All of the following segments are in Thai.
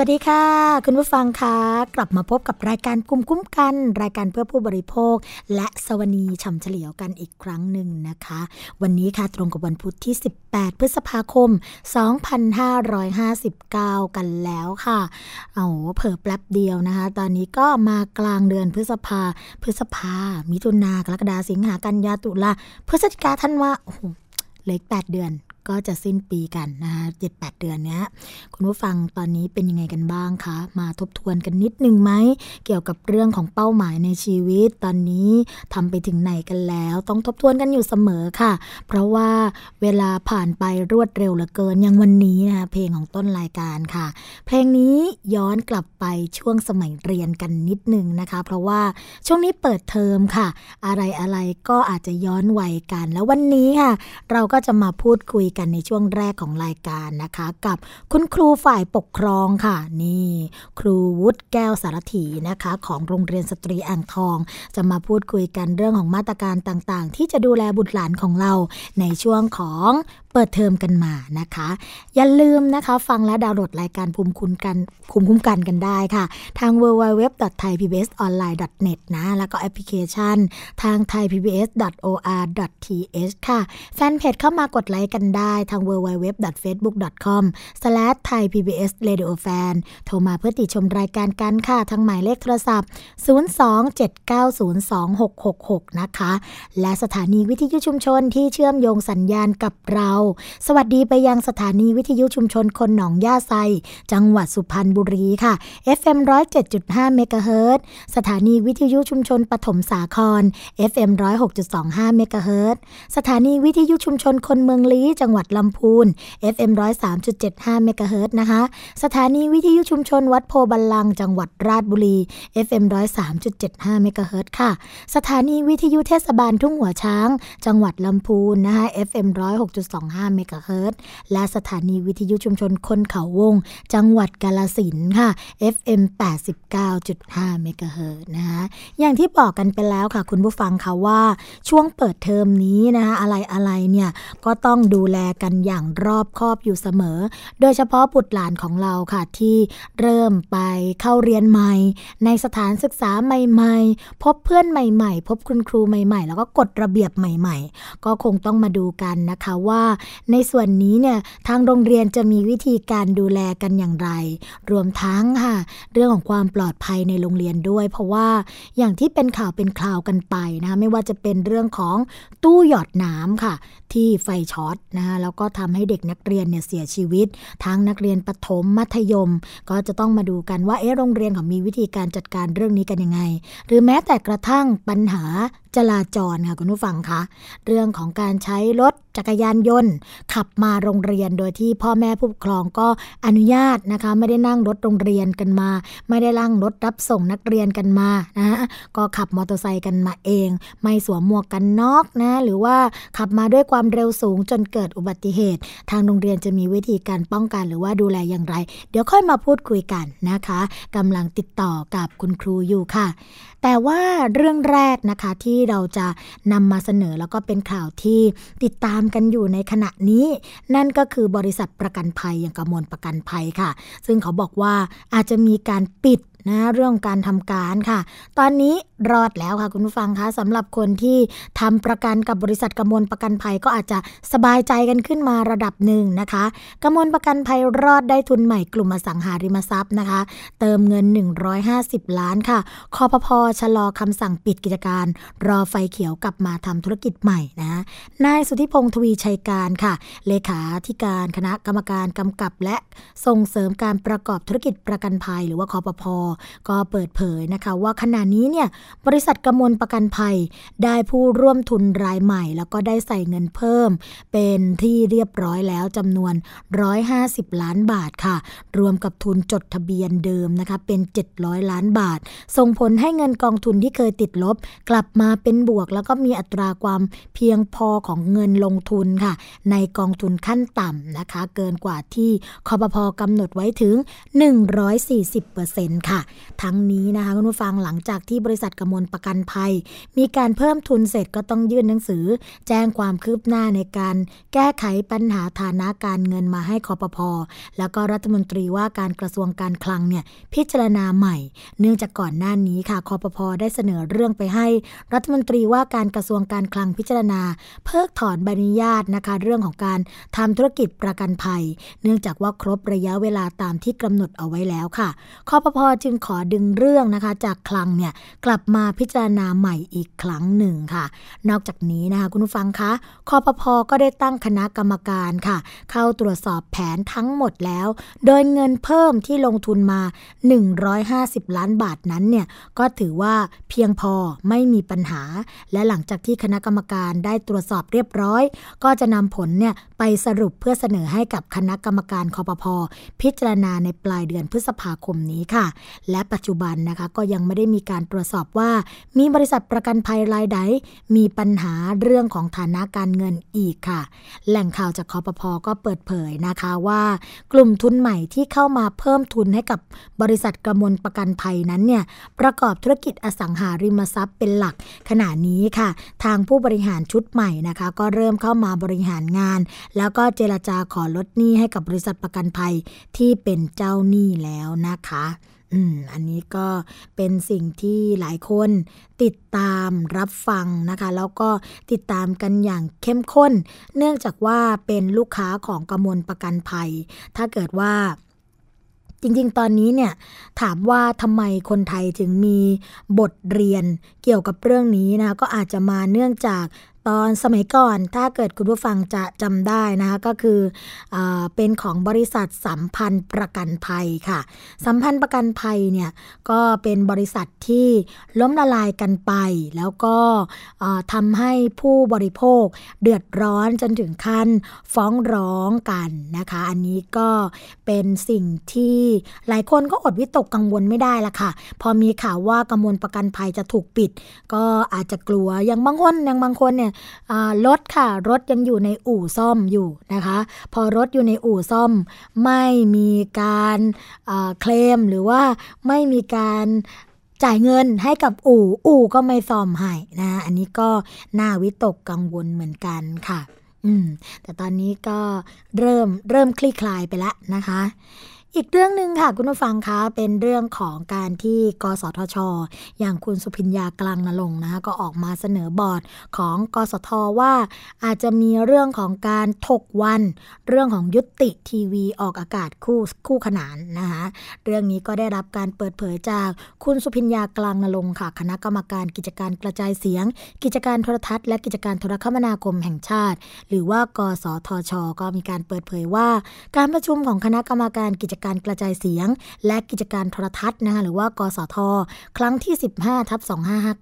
วัสดีค่ะ คุณผู้ฟังคะกลับมาพบกับรายการกุมคุ้มกัน รายการเพื่อผู้บริโภค และสวนีช่ำเฉลียวกันอีกครั้งหนึ่งนะคะ วันนี้ค่ะตรงกับวันพุธที่ 18 พฤษภาคม 2559 กันแล้วค่ะเอาเผิ่แป๊บเดียวนะคะ ตอนนี้ก็มากลางเดือนพฤษภาพฤษภา มิถุนากรกฎาสิงหากันยาตุลาพฤศจิกาธันวาโอ้โหเล็ก8เดือน ก็จะสิ้นปีกันนะคะเจ็ดแปดเดือนเนี้ยคุณผู้ฟังตอนนี้เป็นยังไงกันบ้างคะ มาทบทวนกันนิดนึงไหม เกี่ยวกับเรื่องของเป้าหมายในชีวิต ตอนนี้ทำไปถึงไหนกันแล้ว ต้องทบทวนกันอยู่เสมอค่ะ เพราะว่าเวลาผ่านไปรวดเร็วเหลือเกินอย่างวันนี้นะคะเพลงของต้นรายการค่ะ เพลงนี้ย้อนกลับไปช่วงสมัยเรียนกันนิดนึงนะคะ เพราะว่าช่วงนี้เปิดเทอมค่ะ อะไรอะไรก็อาจจะย้อนวัยกัน แล้ววันนี้ค่ะ เราก็จะมาพูดคุยกันในช่วงแรกของรายการนะคะ กับคุณครูฝ่ายปกครองค่ะ นี่ ครูวุฒิแก้วสารถีนะคะ ของโรงเรียนสตรีอ่างทอง จะมาพูดคุยกันเรื่องของมาตรการต่างๆ ที่จะดูแลบุตรหลานของเราในช่วงของ เปิดเทอมกันมานะคะ อย่าลืมนะคะ ฟังและดาวน์โหลดรายการภูมิคุ้มกันภูมิคุ้มกันกันได้ค่ะ ทาง www.thaipbsonline.net นะ แล้วก็แอปพลิเคชัน ทาง thaipbs.or.th ค่ะ แฟนเพจเข้ามากดไลค์กันได้ทาง www.facebook.com/thaipbsradiofan โทรมาเพื่อติชมรายการกันค่ะ ทางหมายเลขโทรศัพท์ 027902666 นะคะ และสถานีวิทยุชุมชนที่เชื่อมโยงสัญญาณกับเราสวัสดีไปยังสถานีวิทยุชุมชนคนหนองย่าไซ จังหวัดสุพรรณบุรีค่ะ FM 107.5เมกะเฮิรตสถานีวิทยุชุมชนปฐมสาคร FM 106.25เมกะเฮิรตสถานีวิทยุชุมชนคนเมืองลี้จังหวัดลำพูน FM 103.75เมกะเฮิรตนะคะ สถานีวิทยุชุมชนวัดโพธิ์บัลลังก์จังหวัดราชบุรี FM 103.75เมกะเฮิรตค่ะ สถานีวิทยุเทศบาลทุ่งหัวช้าง จังหวัดลำพูนนะคะ FM 106.25 5เมกะเฮิรตและสถานีวิทยุชุมชนคนเขาวง จังหวัดกาลสินค่ะ FM 89.5เมกะเฮิรตนะคะอย่างที่บอกกันไปแล้วค่ะ คุณผู้ฟังค่ะว่าช่วงเปิดเทอมนี้นะคะอะไรอะไรเนี่ยก็ต้องดูแลกันอย่างรอบคอบอยู่เสมอ โดยเฉพาะบุตรหลานของเราค่ะที่เริ่มไปเข้าเรียนใหม่ ในสถานศึกษาใหม่ ๆ พบเพื่อนใหม่ ๆ พบคุณครูใหม่ ๆ แล้วก็กฎระเบียบใหม่ ๆ ก็คงต้องมาดูกันนะคะว่าในส่วนนี้เนี่ยทางโรงเรียนจะมีวิธีการดูแลกันอย่างไร รวมทั้งค่ะ เรื่องของความปลอดภัยในโรงเรียนด้วย เพราะว่าอย่างที่เป็นข่าวเป็นคราวกันไปนะคะไม่ว่าจะเป็นเรื่องของตู้หยอดน้ำค่ะ ที่ไฟช็อตนะคะแล้วก็ทำให้เด็กนักเรียนเนี่ยเสียชีวิต ทั้งนักเรียนประถมมัธยม ก็จะต้องมาดูกันว่าเอ๊ะโรงเรียนของมีวิธีการจัดการเรื่องนี้กันยังไง หรือแม้แต่กระทั่งปัญหา จราจรค่ะคุณผู้ฟังคะเรื่องของการใช้รถจักรยานยนต์ ขับมาโรงเรียนโดยที่พ่อแม่ผู้ปกครองก็อนุญาตนะคะ ไม่ได้นั่งรถโรงเรียนกันมา ไม่ได้นั่งรถรับส่งนักเรียนกันมานะก็ขับมอเตอร์ไซค์กันมาเอง ไม่สวมหมวกกันน็อกนะหรือว่าขับมาด้วยความเร็วสูงจนเกิดอุบัติเหตุ ทางโรงเรียนจะมีวิธีการป้องกันหรือว่าดูแลอย่างไร เดี๋ยวค่อยมาพูดคุยกันนะคะกำลังติดต่อกับคุณครูอยู่ค่ะแต่ว่าเรื่องแรกนะคะที่เราจะนำมาเสนอแล้วก็เป็นข่าวที่ติดตามกันอยู่ในขณะนี้ นั่นก็คือบริษัทประกันภัยอย่างกระมวลประกันภัยค่ะ ซึ่งเขาบอกว่าอาจจะมีการปิดนะเรื่องการทำการค่ะ ตอนนี้รอดแล้วค่ะคุณผู้ฟังคะสำหรับคนที่ทำประกันกับบริษัทกมลประกันภัยก็อาจจะสบายใจกันขึ้นมาระดับหนึ่งนะคะกมลประกันภัยรอดได้ทุนใหม่กลุ่มอสังหาริมทรัพย์นะคะ เติมเงิน 150 ล้านค่ะคอพพชะลอคำสั่งปิดกิจการ รอไฟเขียวกลับมาทำธุรกิจใหม่นะนายสุทธิพงศ์ทวีชัยการค่ะ เลขาธิการคณะกรรมการกำกับและส่งเสริมการประกอบธุรกิจประกันภัย หรือว่าคอปพก็เปิดเผยนะคะ ว่าขณะนี้เนี่ยบริษัทกมลประกันภัย ได้ผู้ร่วมทุนรายใหม่ แล้วก็ได้ใส่เงินเพิ่ม เป็นที่เรียบร้อยแล้วจำนวน 150 ล้านบาทค่ะ รวมกับทุนจดทะเบียนเดิมนะคะเป็น 700 ล้านบาท ส่งผลให้เงินกองทุนที่เคยติดลบ กลับมาเป็นบวก แล้วก็มีอัตราความเพียงพอของเงินลงทุนค่ะ ในกองทุนขั้นต่ำนะคะ เกินกว่าที่คอปพอกำหนดไว้ถึง 140%ค่ะ ทั้งนี้นะคะคุณผู้ฟังหลังจากที่บริษัทกมลประกันภัย มีการเพิ่มทุนเสร็จก็ต้องยื่นหนังสือ แจ้งความคืบหน้าในการแก้ไขปัญหาฐานะการเงินมาให้คอปพอแล้วก็รัฐมนตรีว่าการกระทรวงการคลังเนี่ยพิจารณาใหม่ เนื่องจากก่อนหน้านี้ค่ะคอปพอได้เสนอเรื่องไปให้ รัฐมนตรีว่าการกระทรวงการคลังพิจารณา เพิกถอนใบอนุญาตนะคะ เรื่องของการทำธุรกิจประกันภัย เนื่องจากว่าครบระยะเวลาตามที่กำหนดเอาไว้แล้วค่ะคอปพอจึงขอดึงเรื่องนะคะ จากคลังเนี่ยกลับมาพิจารณาใหม่อีกครั้งหนึ่งค่ะ นอกจากนี้นะคะคุณผู้ฟังคะคอปพอก็ได้ตั้งคณะกรรมการค่ะ เข้าตรวจสอบแผนทั้งหมดแล้ว โดยเงินเพิ่มที่ลงทุนมา 150 ล้านบาทนั้นเนี่ยก็ถือว่าเพียงพอไม่มีปัญหา และหลังจากที่คณะกรรมการได้ตรวจสอบเรียบร้อย ก็จะนำผลเนี่ยไปสรุปเพื่อเสนอให้กับคณะกรรมการคอปพอพิจารณาในปลายเดือนพฤษภาคมนี้ค่ะ และปัจจุบันนะคะก็ยังไม่ได้มีการตรวจสอบว่า มีบริษัทประกันภัยรายใด มีปัญหาเรื่องของฐานะการเงินอีกค่ะ แหล่งข่าวจากคอปพอก็เปิดเผยนะคะว่า กลุ่มทุนใหม่ที่เข้ามาเพิ่มทุนให้กับบริษัทกระมวลประกันภัยนั้นเนี่ยประกอบธุรกิจอสังหาริมทรัพย์เป็นหลักขณะนี้ค่ะ ทางผู้บริหารชุดใหม่นะคะ ก็เริ่มเข้ามาบริหารงานแล้วก็เจรจาขอลดหนี้ให้กับบริษัทประกันภัยที่เป็นเจ้าหนี้แล้วนะคะอืมอันนี้ก็เป็นสิ่งที่หลายคนติดตามรับฟังนะคะ แล้วก็ติดตามกันอย่างเข้มข้น เนื่องจากว่าเป็นลูกค้าของกรมลประกันภัย ถ้าเกิดว่าจริงๆ ตอนนี้เนี่ยถามว่าทำไมคนไทยถึงมีบทเรียนเกี่ยวกับเรื่องนี้นะก็อาจจะมาเนื่องจาก ตอนสมัยก่อนถ้าเกิดคุณผู้ฟังจะจำได้นะคะก็คืออเป็นของบริษัทสัมพันธ์ประกันภัยค่ะ สัมพันธ์ประกันภัยเนี่ยก็เป็นบริษัทที่ล้มละลายกันไป แล้วก็ทำให้ผู้บริโภคเดือดร้อนจนถึงขั้นฟ้องร้องกันนะคะ อันนี้ก็เป็นสิ่งที่หลายคนก็อดวิตกกังวลไม่ได้ละค่ะ พอมีข่าวว่ากำมวลประกันภัยจะถูกปิด ก็อาจจะกลัวอย่างบางคนอย่างบางคนเนี่ยรถค่ะ รถยังอยู่ในอู่ซ่อมอยู่นะคะ พอรถอยู่ในอู่ซ่อม ไม่มีการเคลมหรือว่าไม่มีการจ่ายเงินให้กับอู่ อู่ก็ไม่ซ่อมให้นะ อันนี้ก็น่าวิตกกังวลเหมือนกันค่ะ อืม แต่ตอนนี้ก็เริ่มเริ่มคลี่คลายไปแล้วนะคะ อีกเรื่องหนึ่งค่ะคุณผู้ฟังคะเป็นเรื่องของการที่กสทช อย่างคุณสุพิญญากลางนรงนะคะก็ออกมาเสนอบอร์ดของกสทว่า อาจจะมีเรื่องของการถกวัน เรื่องของยุติทีวีออกอากาศคู่คู่ขนานนะคะเรื่องนี้ก็ได้รับการเปิดเผยจากคุณสุพิญญากลางนรงค่ะ คณะกรรมการกิจการกระจายเสียง กิจการโทรทัศน์และกิจการโทรคมนาคมแห่งชาติ หรือว่ากสทช ก็มีการเปิดเผยว่า การประชุมของคณะกรรมการกิจการกรกระจายเสียง และกิจการโทรทัศน์นะคะหรือว่ากสท ครั้งที่ 15ทับ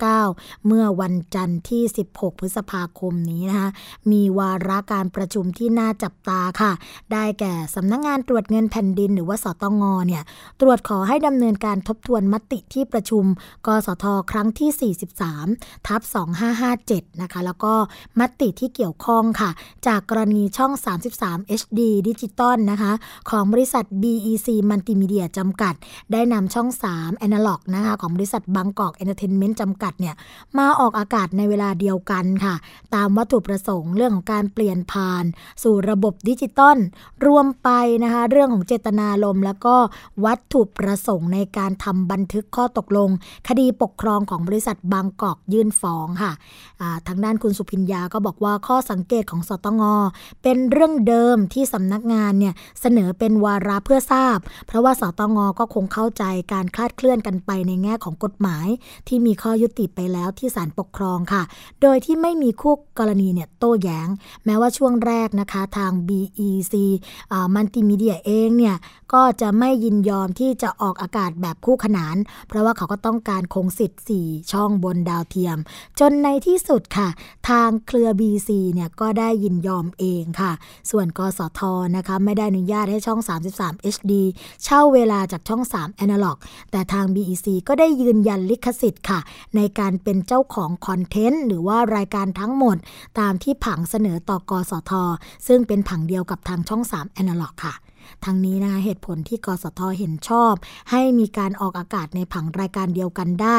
2559 เมื่อวันจันทร์ที่ 16 พฤษภาคมนี้นะคะมีวาระการประชุมที่น่าจับตาค่ะ ได้แก่สำนักงงานตรวจเงินแผ่นดิน หรือว่าสตงเนี่ยตรวจขอให้ดำเนินการทบทวนมติที่ประชุม กสท ครั้งที่ 43ทับ2557 นะคะ แล้วก็มติที่เกี่ยวข้องค่ะ จากกรณีช่อง 33 HD ดิจิตอลนะคะ ของบริษัท BEC มัลติมีเดียจำกัด ได้นำช่อง 3 a n a l o g นะคะของบริษัทบางกอกเอนเตอร์เทนเมนต์จำกัดเนี่ยมาออกอากาศในเวลาเดียวกันค่ะ ตามวัตถุประสงค์เรื่องของการเปลี่ยนผ่าน สู่ระบบดิจิตอลรวมไปนะคะเรื่องของเจตนารมณ์แล้วก็วัตถุประสงค์ในการทำบันทึกข้อตกลง คดีปกครองของบริษัทบางกอกยื่นฟ้องค่ะทางด้านคุณสุพิญญาก็บอกว่าข้อสังเกตของสตงเป็นเรื่องเดิมที่สำนักงานเนี่ยเสนอเป็นวาระเพื่อทราบ เพราะว่าสตงก็คงเข้าใจการคลาดเคลื่อนกันไปในแง่ของกฎหมาย ที่มีข้อยุติไปแล้วที่ศาลปกครองค่ะ โดยที่ไม่มีคู่กรณีเนี่ยโต้แย้ง แม้ว่าช่วงแรกนะคะทาง BEC มัลติมีเดียเองเนี่ยก็จะไม่ยินยอมที่จะออกอากาศแบบคู่ขนาน เพราะว่าเขาก็ต้องการคงสิทธิ์ 4 ช่องบนดาวเทียม จนในที่สุดค่ะ ทางเครือ BC เนี่ยก็ได้ยินยอมเองค่ะ ส่วนกสทนะคะ ไม่ได้อนุญาตให้ช่อง 33 HD เช่าเวลาจากช่อง 3 Analog แต่ทาง BEC ก็ได้ยืนยันลิขสิทธิ์ค่ะ ในการเป็นเจ้าของคอนเทนต์หรือว่ารายการทั้งหมด ตามที่ผังเสนอต่อกสท ซึ่งเป็นผังเดียวกับทางช่อง 3 Analog ค่ะทั้งนี้นะคะเหตุผลที่กสทเห็นชอบ ให้มีการออกอากาศในผังรายการเดียวกันได้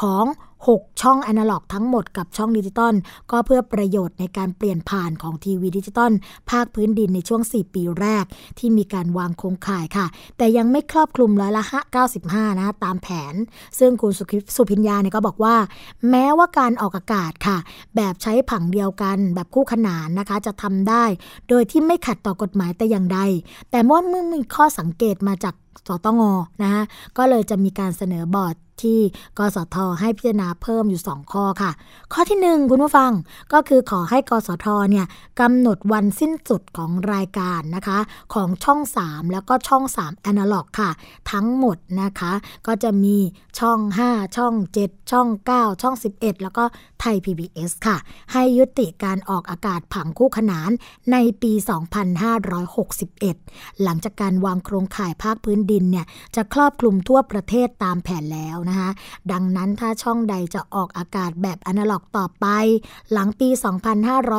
ของ6 ช่องอนาล็อกทั้งหมดกับช่องดิจิตอลก็เพื่อประโยชน์ในการเปลี่ยนผ่านของทีวีดิจิตอลภาคพื้นดินในช่วง 4 ปีแรก ที่มีการวางโครงข่ายค่ะ แต่ยังไม่ครอบคลุมร้อยละ95 นะตามแผน ซึ่งคุณสุพิญญาเนี่ยก็บอกว่า แม้ว่าการออกอากาศค่ะ แบบใช้ผังเดียวกัน แบบคู่ขนานนะคะจะทำได้ โดยที่ไม่ขัดต่อกฎหมายแต่อย่างใด แต่เมื่อมีข้อสังเกตมาจากสตงนะคะก็เลยจะมีการเสนอบอร์ด ที่กสทให้พิจารณาเพิ่มอยู่ 2 ข้อค่ะ ข้อที่ 1 คุณผู้ฟังก็คือขอให้กสทเนี่ยกำหนดวันสิ้นสุดของรายการนะคะ ของช่อง 3 แล้วก็ช่อง3 Analog ค่ะ ทั้งหมดนะคะ ก็จะมีช่อง 5 ช่อง 7 ช่อง 9 ช่อง 11 แล้วก็ไทย PBS ค่ะ ให้ยุติการออกอากาศผังคู่ขนานในปี 2561 หลังจากการวางโครงข่ายภาคพื้นดินเนี่ยจะครอบคลุมทั่วประเทศตามแผนแล้วนะคะ ดังนั้นถ้าช่องใดจะออกอากาศแบบอนาล็อกต่อไป หลังปี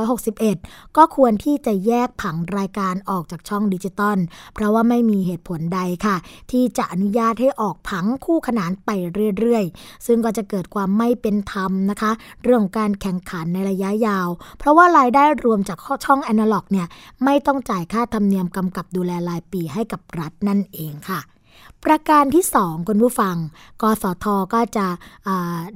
2561 ก็ควรที่จะแยกผังรายการออกจากช่องดิจิตอลเพราะว่าไม่มีเหตุผลใดค่ะ ที่จะอนุญาตให้ออกผังคู่ขนานไปเรื่อยๆ ซึ่งก็จะเกิดความไม่เป็นธรรมนะคะ เรื่องของการแข่งขันในระยะยาว เพราะว่ารายได้รวมจากช่องอนาล็อกเนี่ยไม่ต้องจ่ายค่าธรรมเนียมกำกับดูแลรายปีให้กับรัฐนั่นเองค่ะ ประการที่ 2 คุณผู้ฟัง กสทก็จะ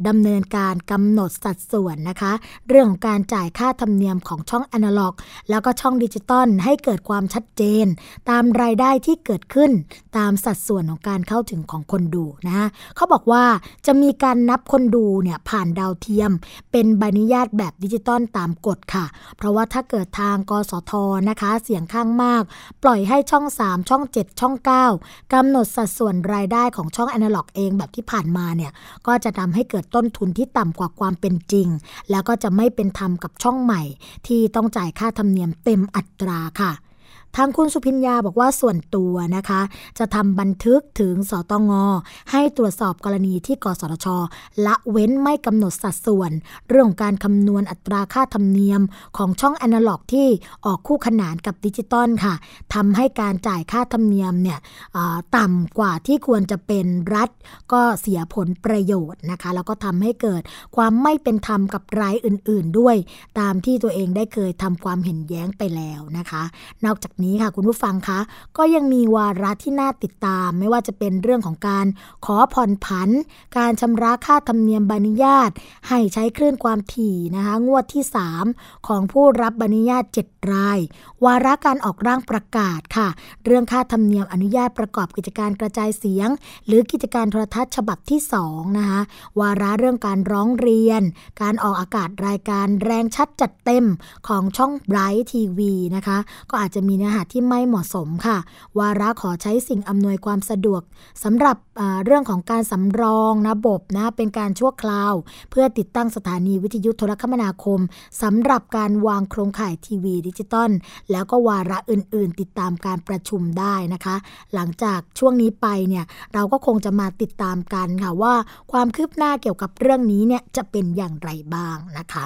ดำเนินการกำหนดสัดส่วนนะคะ เรื่องของการจ่ายค่าธรรมเนียมของช่องอนาล็อก แล้วก็ช่องดิจิตอลให้เกิดความชัดเจน ตามรายได้ที่เกิดขึ้น ตามสัดส่วนของการเข้าถึงของคนดูนะเขาบอกว่าจะมีการนับคนดูเนี่ยผ่านดาวเทียม เป็นใบอนุญาตแบบดิจิตอลตามกฎค่ะ เพราะว่าถ้าเกิดทางกสทนะคะ เสียงข้างมาก ปล่อยให้ช่อง 3 ช่อง 7 ช่อง 9กำหนดสัดส่วนรายได้ของช่องแอนาล็อกเองแบบที่ผ่านมาเนี่ยก็จะทำให้เกิดต้นทุนที่ต่ำกว่าความเป็นจริง แล้วก็จะไม่เป็นธรรมกับช่องใหม่ ที่ต้องจ่ายค่าธรรมเนียมเต็มอัตราค่ะ ทางคุณสุพิญญาบอกว่าส่วนตัวนะคะ จะทำบันทึกถึงสตงให้ตรวจสอบกรณีที่กสทช ละเว้นไม่กำหนดสัดส่วน เรื่องการคำนวณอัตราค่าธรรมเนียมของช่องอนาล็อกที่ออกคู่ขนานกับดิจิตอลค่ะทำให้การจ่ายค่าธรรมเนียมเนี่ยต่ำกว่าที่ควรจะเป็นรัฐ ก็เสียผลประโยชน์นะคะ แล้วก็ทำให้เกิดความไม่เป็นธรรมกับรายอื่น ๆ ด้วย ตามที่ตัวเองได้เคยทำความเห็นแย้งไปแล้วนะคะ นอกจากนี้ค่ะคุณผู้ฟังคะ ก็ยังมีวาระที่น่าติดตาม ไม่ว่าจะเป็นเรื่องของการขอผ่อนผัน การชำระค่าธรรมเนียมบรรยาต ให้ใช้คลื่นความถี่นะคะ งวดที่ 3 ของผู้รับบรรยาต 7 ราย วาระการออกร่างประกาศค่ะ เรื่องค่าธรรมเนียมอนุญาตประกอบกิจการกระจายเสียง หรือกิจการโทรทัศน์ฉบับที่2นะคะวาระเรื่องการร้องเรียน การออกอากาศรายการแรงชัดจัดเต็มของช่องไบรท์ทีวีนะคะ ก็อาจจะมีเนื้อหาที่ไม่เหมาะสมค่ะ วาระขอใช้สิ่งอำนวยความสะดวกสำหรับเรื่องของการสำรองระบบนะเป็นการชั่วคราว เพื่อติดตั้งสถานีวิทยุโทรคมนาคมสำหรับการวางโครงข่ายทีวีดิจิตอลแล้วก็วาระอื่น ๆ ติดตามการประชุมได้นะคะ หลังจากช่วงนี้ไปเนี่ยเราก็คงจะมาติดตามกันค่ะว่า ความคืบหน้าเกี่ยวกับเรื่องนี้เนี่ยจะเป็นอย่างไรบ้างนะคะ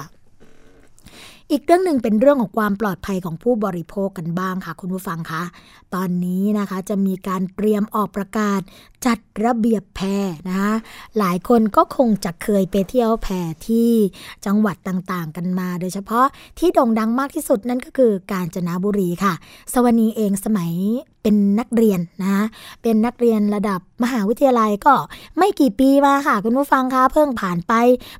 อีกเรื่องหนึ่งเป็นเรื่องของความปลอดภัยของผู้บริโภคกันบ้างค่ะ คุณผู้ฟังคะ ตอนนี้นะคะจะมีการเตรียมออกประกาศจัดระเบียบแพนะคะหลายคนก็คงจะเคยไปเที่ยวแพที่จังหวัดต่างๆ กันมา โดยเฉพาะที่โด่งดังมากที่สุดนั่นก็คือกาญจนบุรีค่ะ สวนีเองสมัย เป็นนักเรียนนะเป็นนักเรียนระดับมหาวิทยาลัยก็ไม่กี่ปีมาค่ะคุณผู้ฟังคะเพิ่งผ่านไป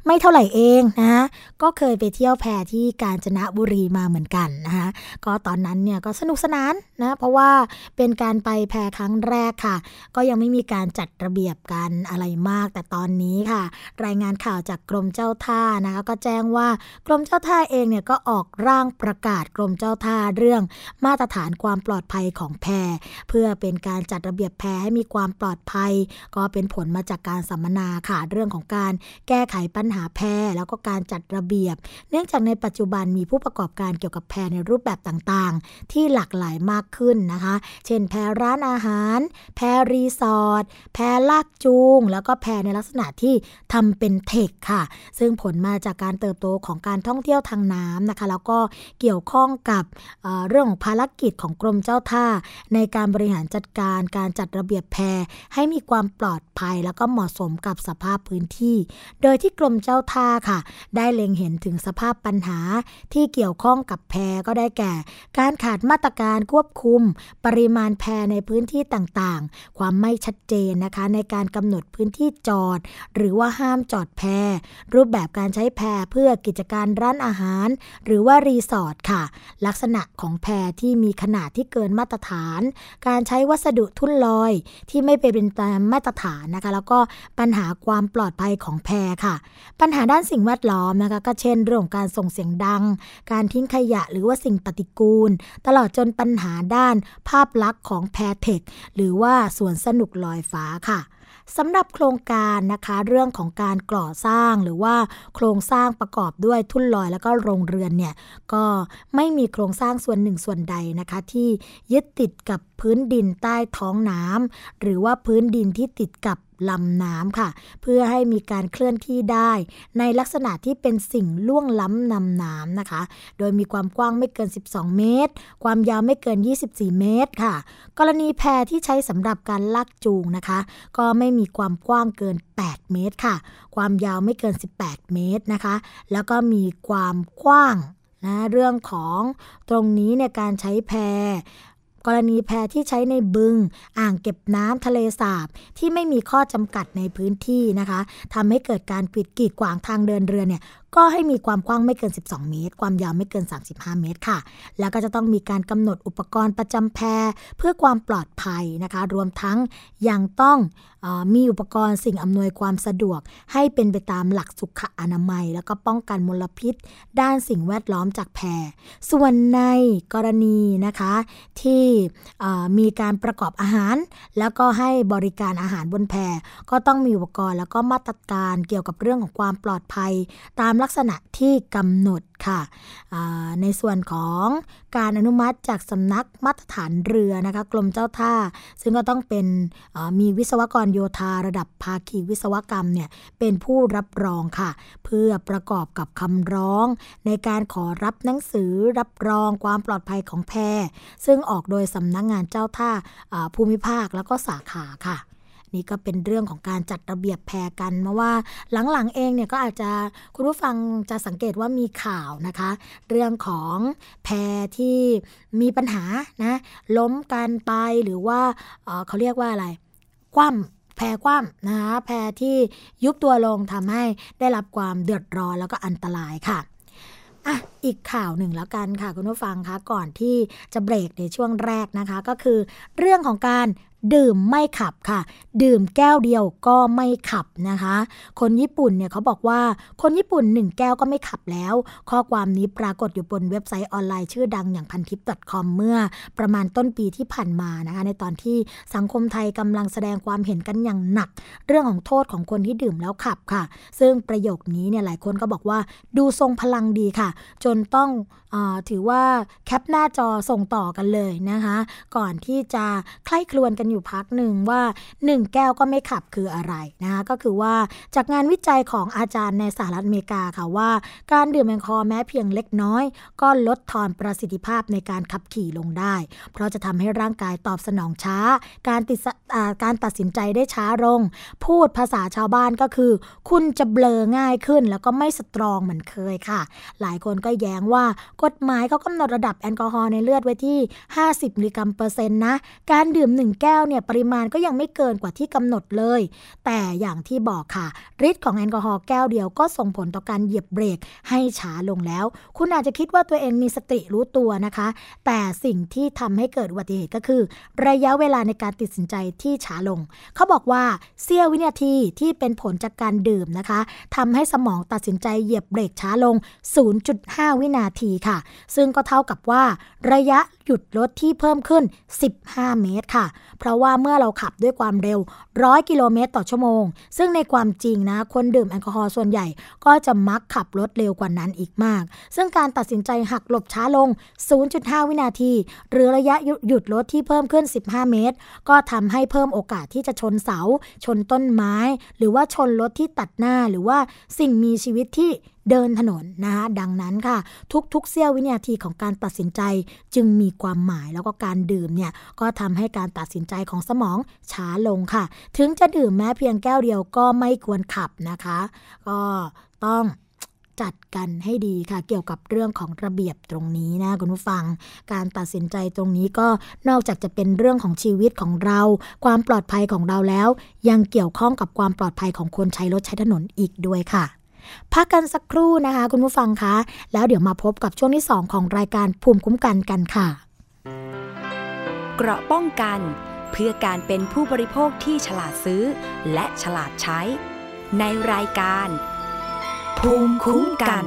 ไม่เท่าไหร่เองนะก็เคยไปเที่ยวแพที่กาญจนบุรีมาเหมือนกันนะคะก็ตอนนั้นเนี่ยก็สนุกสนานนะเพราะว่าเป็นการไปแพครั้งแรกค่ะ ก็ยังไม่มีการจัดระเบียบกันอะไรมาก แต่ตอนนี้ค่ะ รายงานข่าวจากกรมเจ้าท่านะคะก็แจ้งว่ากรมเจ้าท่าเองเนี่ยก็ออกร่างประกาศกรมเจ้าท่าเรื่องมาตรฐานความปลอดภัยของแพเพื่อเป็นการจัดระเบียบแพให้มีความปลอดภัย ก็เป็นผลมาจากการสัมมนาค่ะเรื่องของการแก้ไขปัญหาแพแล้วก็การจัดระเบียบ เนื่องจากในปัจจุบันมีผู้ประกอบการเกี่ยวกับแพในรูปแบบต่างๆ ที่หลากหลายมากขึ้นนะคะ เช่น แพร้านอาหาร แพรีสอร์ทแพลากจูง แล้วก็แพในลักษณะที่ทำเป็นเทคค่ะ ซึ่งผลมาจากการเติบโตของการท่องเที่ยวทางน้ำนะคะ แล้วก็เกี่ยวข้องกับเเรื่องของภารกิจของกรมเจ้าท่า ในการบริหารจัดการการจัดระเบียบแพให้มีความปลอดภัย แล้วก็เหมาะสมกับสภาพพื้นที่ โดยที่กรมเจ้าท่าค่ะ ได้เล็งเห็นถึงสภาพปัญหาที่เกี่ยวข้องกับแพก็ได้แก่ การขาดมาตรการควบคุม ปริมาณแพในพื้นที่ต่างๆ ความไม่ชัดเจนนะคะ ในการกำหนดพื้นที่จอด หรือว่าห้ามจอดแพรูปแบบการใช้แพเพื่อกิจการร้านอาหาร หรือว่ารีสอร์ทค่ะ ลักษณะของแพที่มีขนาดที่เกินมาตรฐานการใช้วัสดุทุ่นลอยที่ไม่เป็นตามมาตรฐานนะคะ แล้วก็ปัญหาความปลอดภัยของแพค่ะ ปัญหาด้านสิ่งแวดล้อมนะคะก็เช่นเรื่องการส่งเสียงดัง การทิ้งขยะหรือว่าสิ่งปฏิกูล ตลอดจนปัญหาด้านภาพลักษณ์ของแพเทคหรือว่าสวนสนุกลอยฟ้าค่ะ สำหรับโครงการนะคะเรื่องของการก่อสร้างหรือว่าโครงสร้างประกอบด้วยทุ่นลอยแล้วก็โรงเรือนเนี่ยก็ไม่มีโครงสร้างส่วนหนึ่งส่วนใดนะคะที่ยึดติดกับพื้นดินใต้ท้องน้ำหรือว่าพื้นดินที่ติดกับ ลำน้ำค่ะ เพื่อให้มีการเคลื่อนที่ได้ ในลักษณะที่เป็นสิ่งล่วงล้ำนำน้ำนะคะ โดยมีความกว้างไม่เกิน 12 เมตร ความยาวไม่เกิน 24 เมตรค่ะ กรณีแพที่ใช้สำหรับการลากจูงนะคะ ก็ไม่มีความกว้างเกิน 8 เมตรค่ะ ความยาวไม่เกิน 18 เมตรนะคะ แล้วก็มีความกว้างนะเรื่องของตรงนี้ในการใช้แพ กรณีแพที่ใช้ในบึง อ่างเก็บน้ำทะเลสาบ ที่ไม่มีข้อจำกัดในพื้นที่นะคะทำให้เกิดการปิดกีดขวางทางเดินเรือเนี่ย ก็ให้มีความกว้างไม่เกิน 12 เมตร ความยาวไม่เกิน 35 เมตรค่ะ แล้วก็จะต้องมีการกำหนดอุปกรณ์ประจำแพเพื่อความปลอดภัยนะคะ รวมทั้งยังต้องอมีอุปกรณ์สิ่งอำนวยความสะดวก ให้เป็นไปตามหลักสุขอนามัย แล้วก็ป้องกันมลพิษ ด้านสิ่งแวดล้อมจากแพส่วนในกรณีนะคะที่มีการประกอบอาหาร แล้วก็ให้บริการอาหารบนแพก็ต้องมีอุปกรณ์แล้วก็มาตรการเกี่ยวกับเรื่องของความปลอดภัย ตามลักษณะที่กำหนดค่ะ ในส่วนของการอนุมัติจากสำนักมาตรฐานเรือนะคะกรมเจ้าท่า ซึ่งก็ต้องเป็นมีวิศวกรโยธาระดับภาคีวิศวกรรมเนี่ยเป็นผู้รับรองค่ะ เพื่อประกอบกับคำร้อง ในการขอรับหนังสือรับรองความปลอดภัยของแพซึ่งออกโดยสำนักงงานเจ้าท่าภูมิภาคแล้วก็สาขาค่ะ นี่ก็เป็นเรื่องของการจัดระเบียบแพรกันเพราะว่าหลังๆเองเนี่ยก็อาจจะคุณผู้ฟังจะสังเกตว่ามีข่าวนะคะ เรื่องของแพรที่มีปัญหานะล้มกันไปหรือว่าเขาเรียกว่าอะไรคว่ำแพรคว่ำนะคะแพรที่ยุบตัวลงทำให้ได้รับความเดือดร้อนแล้วก็อันตรายค่ะอะอีกข่าวหนึ่งแล้วกันค่ะคุณผู้ฟังคะก่อนที่จะเบรกในช่วงแรกนะคะ ก็คือเรื่องของการ ดื่มไม่ขับค่ะ ดื่มแก้วเดียวก็ไม่ขับนะคะ คนญี่ปุ่นเนี่ยเขาบอกว่าคนญี่ปุ่นหนึ่งแก้วก็ไม่ขับแล้ว ข้อความนี้ปรากฏอยู่บนเว็บไซต์ออนไลน์ชื่อดังอย่างพันทิป .com เมื่อประมาณต้นปีที่ผ่านมานะคะ ในตอนที่สังคมไทยกำลังแสดงความเห็นกันอย่างหนัก เรื่องของโทษของคนที่ดื่มแล้วขับค่ะ ซึ่งประโยคนี้เนี่ยหลายคนก็บอกว่าดูทรงพลังดีค่ะ จนต้องอถือว่าแคปหน้าจอส่งต่อกันเลยนะคะ ก่อนที่จะใคล้ครวนกันอยู่พักหนึ่งว่า 1 แก้วก็ไม่ขับคืออะไรนะคะก็คือว่าจากงานวิจัยของอาจารย์ในสหรัฐอเมริกาค่ะว่า การดื่มแอลกอฮอล์แม้เพียงเล็กน้อย ก็ลดทอนประสิทธิภาพในการขับขี่ลงได้ เพราะจะทำให้ร่างกายตอบสนองช้า การติดการตัดสินใจได้ช้าลง พูดภาษาชาวบ้านก็คือ คุณจะเบลอง่ายขึ้น แล้วก็ไม่สตรองเหมือนเคยค่ะ หลายคนก็แย้งว่ากฎหมายเขากำหนดระดับแอลกอฮอล์ในเลือดไว้ที่ 50มิลลิกรัมเปอร์เซ็นต์นะ การดื่ม 1 แก้วก้วเนี่ยปริมาณก็ยังไม่เกินกว่าที่กำหนดเลย แต่อย่างที่บอกค่ะฤทธิ์ของแอลกอฮอล์แก้วเดียวก็ส่งผลต่อการเหยียบเบรกให้ช้าลงแล้ว คุณอาจจะคิดว่าตัวเองมีสติรู้ตัวนะคะ แต่สิ่งที่ทำให้เกิดอุบัติเหตุก็คือ ระยะเวลาในการตัดสินใจที่ช้าลง เขาบอกว่าเสี้ยววินาทีที่เป็นผลจากการดื่มนะคะทำให้สมองตัดสินใจเหยียบเบรกช้าลง 0.5 วินาทีค่ะ ซึ่งก็เท่ากับว่าระยะหยุดรถที่เพิ่มขึ้น 15 เมตรค่ะ เพราะว่าเมื่อเราขับด้วยความเร็ว 100 กิโลเมตรต่อชั่วโมง ซึ่งในความจริงนะ คนดื่มแอลกอฮอล์ส่วนใหญ่ ก็จะมักขับรถเร็วกว่านั้นอีกมาก ซึ่งการตัดสินใจหักหลบช้าลง 0.5 วินาที หรือระยะหยุดรถที่เพิ่มขึ้น 15 เมตร ก็ทำให้เพิ่มโอกาสที่จะชนเสา ชนต้นไม้ หรือว่าชนรถที่ตัดหน้าหรือว่าสิ่งมีชีวิตที่ เดินถนนนะคะดังนั้นค่ะ ทุกๆเสี้ยววินาทีของการตัดสินใจจึงมีความหมายแล้วก็การดื่มเนี่ยก็ทำให้การตัดสินใจของสมองช้าลงค่ะ ถึงจะดื่มแม้เพียงแก้วเดียวก็ไม่ควรขับนะคะ ก็ต้องจัดกันให้ดีค่ะ เกี่ยวกับเรื่องของระเบียบตรงนี้นะคุณผู้ฟัง การตัดสินใจตรงนี้ก็นอกจากจะเป็นเรื่องของชีวิตของเรา ความปลอดภัยของเราแล้ว ยังเกี่ยวข้องกับความปลอดภัยของคนใช้รถใช้ถนนอีกด้วยค่ะ พักกันสักครู่นะคะ คุณผู้ฟังคะ แล้วเดี๋ยวมาพบกับช่วงที่ 2 ของรายการภูมิคุ้มกันกันค่ะ เกราะป้องกัน เพื่อการเป็นผู้บริโภคที่ฉลาดซื้อ และฉลาดใช้ ในรายการ ภูมิคุ้มกัน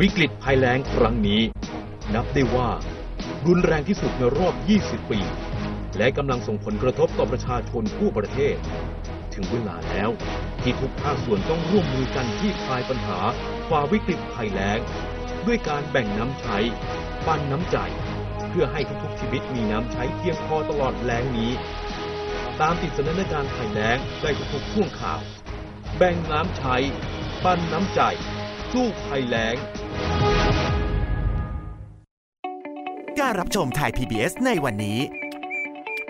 วิกฤตภัยแล้งครั้งนี้ นับได้ว่า รุนแรงที่สุดในรอบ 20 ปี และกำลังส่งผลกระทบต่อประชาชนทั่วประเทศ ถึงเวลาแล้วที่ทุกภาคส่วนต้องร่วมมือกันที่คลายปัญหาฝ่าวิกฤตภัยแล้ง ด้วยการแบ่งน้ำใช้ปันน้ำใจ เพื่อให้ทุกๆชีวิตมีน้ำใช้เพียงพอตลอดแล้งนี้ ตามติดสถานการภัยแล้งได้ทุกๆช่วงข่าว แบ่งน้ำใช้ ปันน้ำใจ สู้ภัยแล้งการรับชมไทย PBS ในวันนี้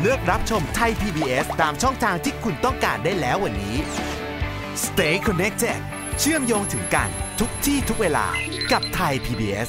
เลือกรับชมไทย PBS ตามช่องทางที่คุณต้องการได้แล้ววันนี้ Stay connected เชื่อมโยงถึงกันทุกที่ทุกเวลากับไทย PBS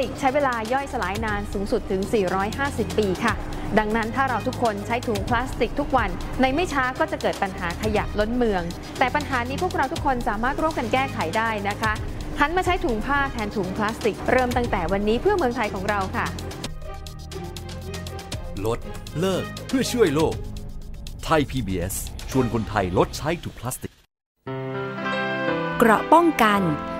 ติกใช้เวลาย่อยสลายนานสูงสุดถึง 450 ปีค่ะ ดังนั้นถ้าเราทุกคนใช้ถุงพลาสติกทุกวัน ในไม่ช้าก็จะเกิดปัญหาขยะล้นเมือง แต่ปัญหานี้พวกเราทุกคนสามารถร่วมกันแก้ไขได้นะคะหันมาใช้ถุงผ้าแทนถุงพลาสติก เริ่มตั้งแต่วันนี้เพื่อเมืองไทยของเราค่ะ ลดเลิกเพื่อช่วยโลก ไทย PBS ชวนคนไทยลดใช้ถุงพลาสติก เกราะป้องกันเ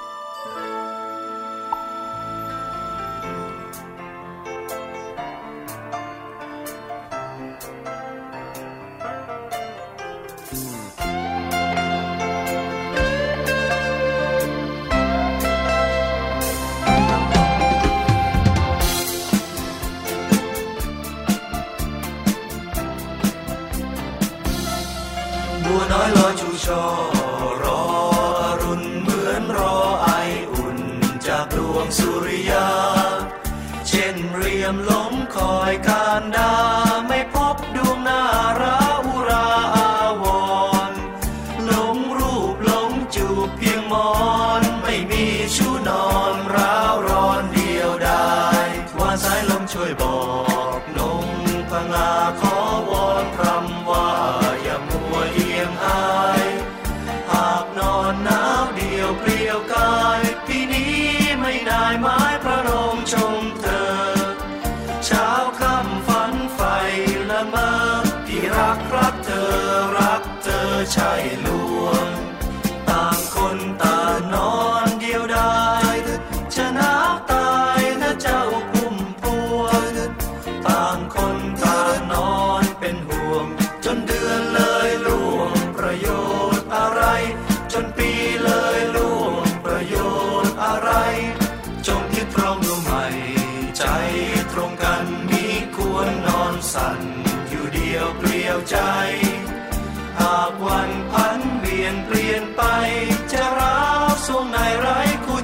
บอกนงพงาขอ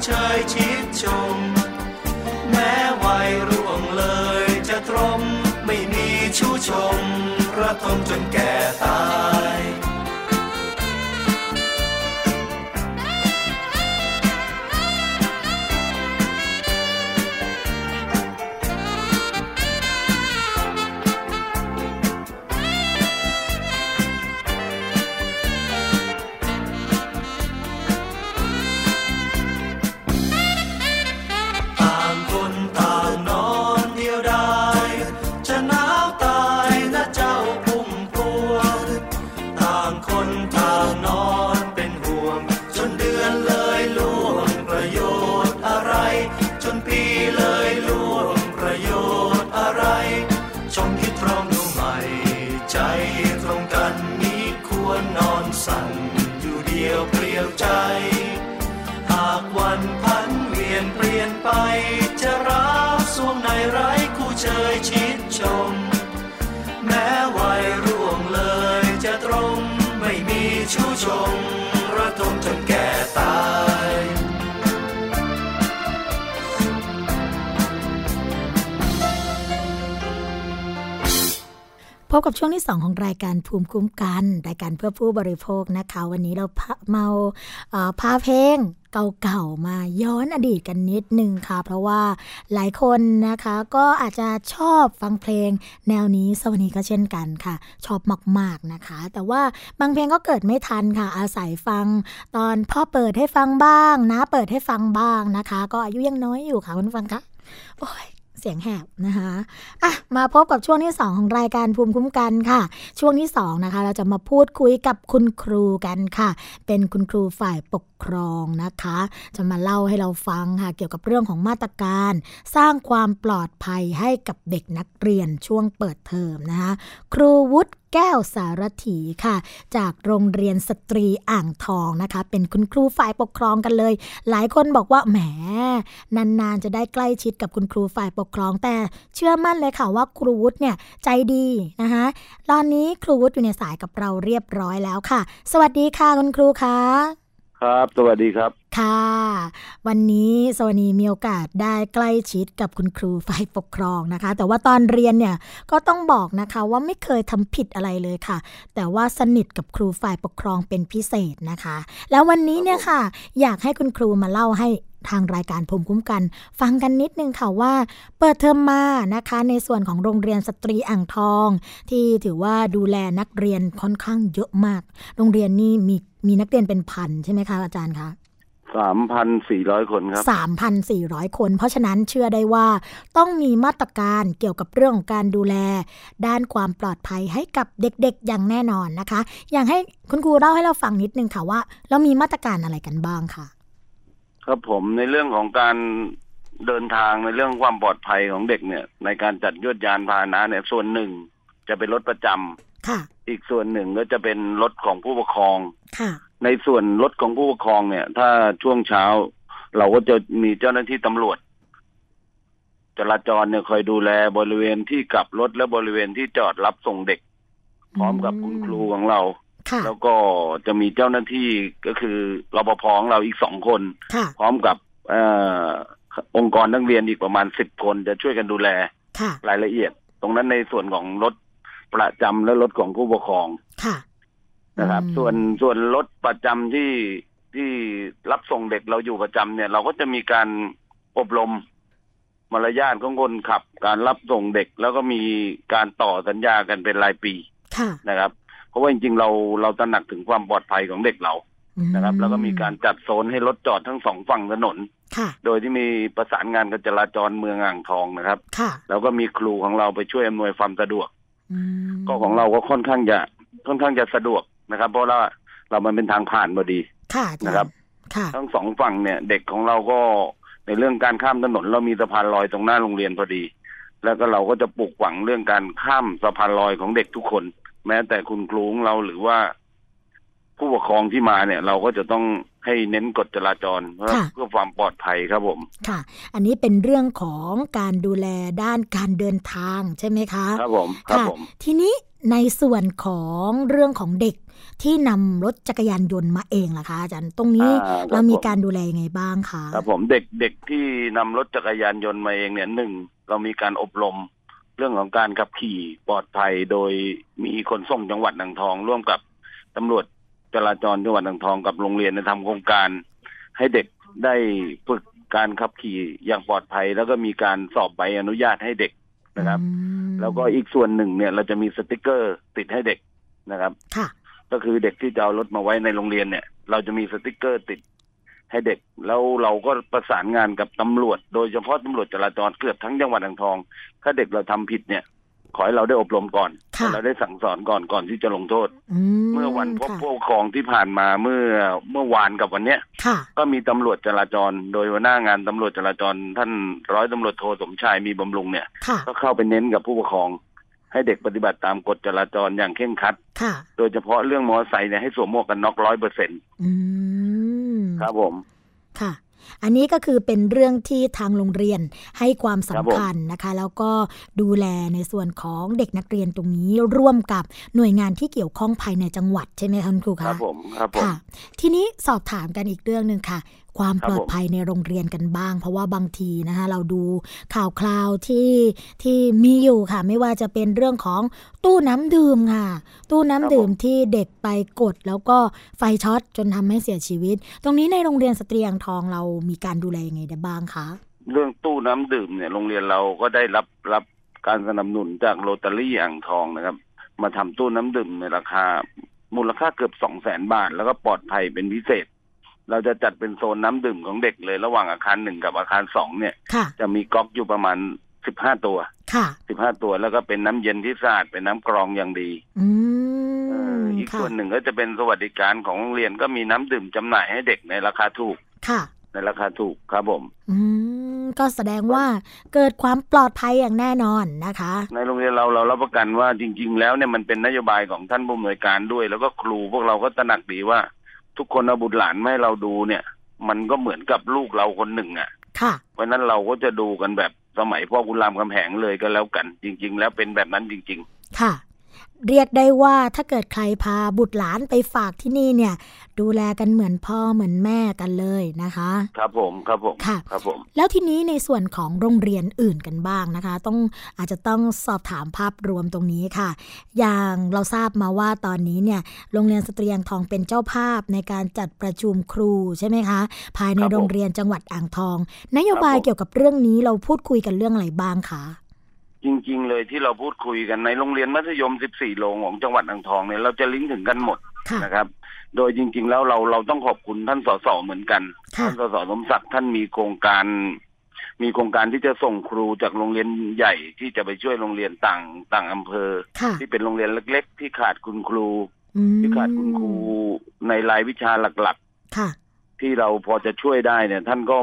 เชยชิดชม แม้วัยร่วงเลยจะตรม ไม่มีชู้ชม ระทมจนแก่ตาย บกับช่วงที่ 2 ของรายการภูมิคุ้มกัน รายการเพื่อผู้บริโภคนะคะ วันนี้เราเมาพาเพลงเก่าๆมาย้อนอดีตกันนิดนึงค่ะ เพราะว่าหลายคนนะคะก็อาจจะชอบฟังเพลงแนวนี้สวัสดีก็เช่นกันค่ะ ชอบมากๆนะคะ แต่ว่าบางเพลงก็เกิดไม่ทันค่ะ อาศัยฟังตอนพ่อเปิดให้ฟังบ้างนะเปิดให้ฟังบ้างนะคะ ก็อายุยังน้อยอยู่ค่ะคุณฟังคะโอ้ย เสียงแหบนะคะอะมาพบกับช่วงที่ 2 ของรายการภูมิคุ้มกันค่ะ ช่วงที่2นะคะเราจะมาพูดคุยกับคุณครูกันค่ะ เป็นคุณครูฝ่ายปกครองนะคะ จะมาเล่าให้เราฟังค่ะ เกี่ยวกับเรื่องของมาตรการ สร้างความปลอดภัยให้กับเด็กนักเรียนช่วงเปิดเทอมนะคะครูวุฒิแก้วสารถีค่ะ จากโรงเรียนสตรีอ่างทองนะคะ เป็นคุณครูฝ่ายปกครองกันเลย หลายคนบอกว่าแหมนานๆจะได้ใกล้ชิดกับคุณครูฝ่ายปกครอง แต่เชื่อมั่นเลยค่ะว่าครูวุฒิเนี่ยใจดีนะคะตอนนี้ครูวุฒิอยู่ในสายกับเราเรียบร้อยแล้วค่ะ สวัสดีค่ะคุณครูคะ ครับ สวัสดีครับ ค่ะ วันนี้สวนีมีโอกาสได้ใกล้ชิดกับคุณครูฝ่ายปกครองนะคะ แต่ว่าตอนเรียนเนี่ยก็ต้องบอกนะคะว่าไม่เคยทำผิดอะไรเลยค่ะ แต่ว่าสนิทกับครูฝ่ายปกครองเป็นพิเศษนะคะ แล้ววันนี้เนี่ยค่ะ อยากให้คุณครูมาเล่าให้ทางรายการภูมิคุ้มกัน ฟังกันนิดนึงค่ะว่า เปิดเทอมมานะคะ ในส่วนของโรงเรียนสตรีอ่างทอง ที่ถือว่าดูแลนักเรียนค่อนข้างเยอะมาก โรงเรียนนี่มี มีนักเรียนเป็นพันใช่ไหมคะอาจารย์คะสามพันสี่ร้อยคนครับ3,400คน เพราะฉะนั้นเชื่อได้ว่าต้องมีมาตรการเกี่ยวกับเรื่องของการดูแล ด้านความปลอดภัยให้กับเด็กๆ อย่างแน่นอนนะคะ อยากให้คุณครูเล่าให้เราฟังนิดนึงค่ะว่า เรามีมาตรการอะไรกันบ้างค่ะ ครับผมในเรื่องของการเดินทางในเรื่องความปลอดภัยของเด็กเนี่ย ในการจัดยวดยานพาหนะเนี่ยส่วนหนึ่งจะเป็นรถประจำค่ะ อีกส่วนหนึ่งก็จะเป็นรถของผู้ปกครอง ค่ะ ในส่วนรถของผู้ปกครองเนี่ย ถ้าช่วงเช้า เราก็จะมีเจ้าหน้าที่ตำรวจ จราจรเนี่ยคอยดูแลบริเวณที่กลับรถและบริเวณที่จอดรับส่งเด็ก พร้อมกับคุณครูของเราค่ะแล้วก็จะมีเจ้าหน้าที่ก็คือรปภของเราอีกสองคนค่ะพร้อมกับเอ่อองค์กรนักเรียนอีกประมาณสิบคนจะช่วยกันดูแลค่ะรายละเอียด ตรงนั้นในส่วนของรถ ประจำและรถของผู้ปกครองค่ะนะครับอืมส่วนส่วนรถประจำที่ที่รับส่งเด็กเราอยู่ประจำเนี่ย เราก็จะมีการอบรมมารยาทของคนขับ การรับส่งเด็กแล้วก็มีการต่อสัญญากันเป็นรายปีค่ะนะครับ เพราะว่าจริงๆเราเราตระหนักถึงความปลอดภัยของเด็กเราอืมนะครับ แล้วก็มีการจัดโซนให้รถจอดทั้งสองฝั่งถนนค่ะโดยที่มีประสานงานกับจราจรเมืองอ่างทองนะครับค่ะแล้วก็มีครูของเราไปช่วยอำนวยความสะดวกอืม ก็ของเราก็ค่อนข้างจะค่อนข้างจะสะดวกนะครับ เพราะว่าเรามันเป็นทางผ่านพอดีค่ะอาจาย์นะครับค่ะทั้งสองฝั่งเนี่ย เด็กของเราก็ในเรื่องการข้ามถนน เรามีสะพานลอยตรงหน้าโรงเรียนพอดี แล้วก็เราก็จะปลูกฝังเรื่องการข้ามสะพานลอยของเด็กทุกคน แม้แต่คุณครูของเราหรือว่า ผู้ปกครองที่มาเนี่ย เราก็จะต้องให้เน้นกฎจราจรเพื่อค่ะเพื่อความปลอดภัยครับผม ค่ะ อันนี้เป็นเรื่องของการดูแลด้านการเดินทางใช่ไหมคะ ครับผมครับค่ะผม ทีนี้ในส่วนของเรื่องของเด็กที่นำรถจักรยานยนต์มาเองล่ะคะอาจารย์ตรงนี้อ่าครับเรามีผมการดูแลยังไงบ้างคะครับผมเด็กเด็กที่นำรถจักรยานยนต์มาเองเนี่ยหนึ่งเรามีการอบรม เรื่องของการขับขี่ปลอดภัยโดยมีขนส่งจังหวัดอ่างทอง ร่วมกับตำรวจ จราจรจังหวัดอ่างทองกับโรงเรียนในทำโครงการ ให้เด็กได้ฝึกการขับขี่อย่างปลอดภัย แล้วก็มีการสอบใบอนุญาตให้เด็กนะครับอืมแล้วก็อีกส่วนหนึ่งเนี่ย เราจะมีสติกเกอร์ติดให้เด็กนะครับค่ะก็คือเด็กที่จะเอารถมาไว้ในโรงเรียนเนี่ย เราจะมีสติกเกอร์ติดให้เด็กแล้วเราก็ประสานงานกับตำรวจ โดยเฉพาะตำรวจจราจรเกือบทั้งจังหวัดอ่างทอง ถ้าเด็กเราทำผิดเนี่ย ขอให้เราได้อบรมก่อนค่ะให้ เราได้สั่งสอนก่อนก่อนที่จะลงโทษอืเมื่อวันพบค่ะผู้ปกครองที่ผ่านมาเมื่อเมื่อวานกับวันเนี้ยค่ะก็มีตำรวจจราจร โดยหัวหน้างานตำรวจจราจร ท่านร้อยตำรวจโทสมชายมีบำรุงเนี่ยค่ะก็เข้าไปเน้นกับผู้ปกครอง ให้เด็กปฏิบัติตามกฎจราจรอย่างเคร่งครัดค่ะโดยเฉพาะเรื่องมอเตอร์ไซค์เนี่ยให้สวมหมวกกันน็อกร้อยเปอร์เซ็นต์อืมครับผมค่ะ อันนี้ก็คือเป็นเรื่องที่ทางโรงเรียนให้ความครับสำผมคัญนะคะ แล้วก็ดูแลในส่วนของเด็กนักเรียนตรงนี้ร่วมกับหน่วยงานที่เกี่ยวข้องภายในจังหวัดใช่ไหมคะคุณครูคคะรับผมครับผมค่ะทีนี้สอบถามกันอีกเรื่องหนึ่งค่ะ ความครับปลอดภัยในโรงเรียนกันบ้าง เพราะว่าบางทีนะคะเราดูข่าวคราวที่ที่มีอยู่ค่ะ ไม่ว่าจะเป็นเรื่องของตู้น้ำดื่มค่ะ ตู้น้ำดื่มที่เด็กไปกด แล้วก็ไฟช็อตจนทำให้เสียชีวิต ตรงนี้ในโรงเรียนสตรีอ่างทองเรามีการดูแลยังไงได้บ้างคะเรื่องตู้น้ำดื่มเนี่ยโรงเรียนเราก็ได้รับรับการสนับสนุนจากโรตารี่อ่างทองนะครับ มาทำตู้น้ำดื่มในราคามูลค่าเกือบสองแสนบาท แล้วก็ปลอดภัยเป็นพิเศษ เราจะจัดเป็นโซนน้ำดื่มของเด็กเลย ระหว่างอาคารหนึ่งกับอาคารสองเนี่ยค่ะจะมีก๊อกอยู่ประมาณสิบห้าตัวค่ะสิบห้าตัวแล้วก็เป็นน้ำเย็นที่สะอาดเป็นน้ำกรองอย่างดีอืเอมออีกค่ะส่วนหนึ่งก็จะเป็นสวัสดิการของโรงเรียนก็มีน้ำดื่มจำหน่ายให้เด็กในราคาถูกค่ะ ในราคาถูกครับผม อืมก็แสดงว่าเกิดความปลอดภัยอย่างแน่นอนนะคะ ในโรงเรียนเราเรารับประกันว่าจริง ๆ แล้วเนี่ยมันเป็นนโยบายของท่านผู้อำนวยการด้วย แล้วก็ครูพวกเราก็ตระหนักดีว่า ทุกคนเอาบุตรหลานมาให้เราดูเนี่ย มันก็เหมือนกับลูกเราคนหนึ่งอะ ค่ะ เพราะฉะนั้นเราก็จะดูกันแบบสมัยพ่อคุณรามคำแหงเลยก็แล้วกัน จริง ๆ แล้วเป็นแบบนั้นจริงค่ะ เรียกได้ว่าถ้าเกิดใครพาบุตรหลานไปฝากที่นี่เนี่ย ดูแลกันเหมือนพ่อเหมือนแม่กันเลยนะคะๆครับผมครับผมค่ะครับผม แล้วทีนี้ในส่วนของโรงเรียนอื่นกันบ้างนะคะ ต้องอาจจะต้องสอบถามภาพรวมตรงนี้ค่ะ อย่างเราทราบมาว่าตอนนี้เนี่ยโรงเรียนสตรีอ่างทองเป็นเจ้าภาพในการจัดประชุมครูใช่ไหมคะ ภายในครับผมโรงเรียนจังหวัดอ่างทอง นโยบายครับผมเกี่ยวกับเรื่องนี้เราพูดคุยกันเรื่องอะไรบ้างคะ จริง ๆ เลยที่เราพูดคุยกันในโรงเรียนมัธยม 14 โรงของจังหวัดอ่างทองเนี่ยเราจะลิงก์ถึงกันหมดค่ะนะครับ โดยจริง ๆ แล้วเราเราต้องขอบคุณท่านสสเหมือนกันค่ะท่านสสสมศักดิ์ท่านมีโครงการ มีโครงการที่จะส่งครูจากโรงเรียนใหญ่ที่จะไปช่วยโรงเรียนต่างต่างอำเภอค่ะที่เป็นโรงเรียนเล็ก ๆ ที่ขาดคุณครูอืมที่ขาดคุณครูในรายวิชาหลักค่ะๆที่เราพอจะช่วยได้เนี่ย ท่านก็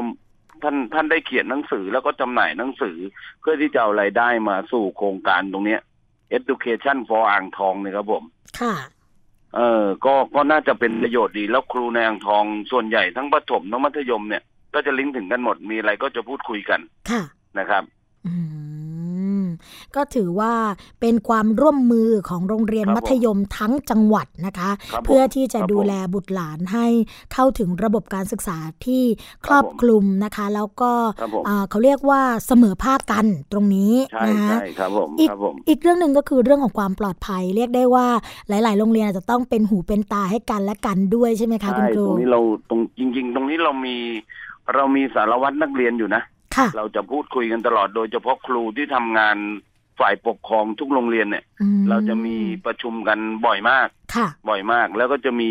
ท่านท่านได้เขียนหนังสือแล้วก็จำหน่ายหนังสือ เพื่อที่จะเอารายได้มาสู่โครงการตรงเนี้ย Education for อ่างทองเนี่ยครับผม ค่ะ เออก็ก็น่าจะเป็นประโยชน์ดี แล้วครูในอ่างทองส่วนใหญ่ทั้งประถมทั้งมัธยมเนี่ย ก็จะลิงก์ถึงกันหมดมีอะไรก็จะพูดคุยกัน ค่ะนะครับ อืม ก็ถือว่าเป็นความร่วมมือของโรงเรียนครับผมมัธยมทั้งจังหวัดนะคะครับผมเพื่อที่จะครับดูแลบุตรหลานให้เข้าถึงระบบการศึกษาที่ครอบคลุมนะคะ แล้วก็ครับผมอ่าเขาเรียกว่าเสมอภาคกันตรงนี้ใช่นะคะใช่ครับผมอีกครับผมอีกเรื่องหนึ่งก็คือเรื่องของความปลอดภัยเรียกได้ว่าหลาย ๆ โรงเรียนอาจจะต้องเป็นหูเป็นตาให้กันและกันด้วยใช่ไหมคะคุณใช่ครูตรงนี้เราตรงจริง ๆ ตรงนี้เรามีเรามีสารวัตรนักเรียนอยู่นะค่ะ เราจะพูดคุยกันตลอดโดยเฉพาะครูที่ทำงานฝ่ายปกครองทุกโรงเรียนเนี่ยอืมเราจะมีประชุมกันบ่อยมากค่ะบ่อยมาก แล้วก็จะมี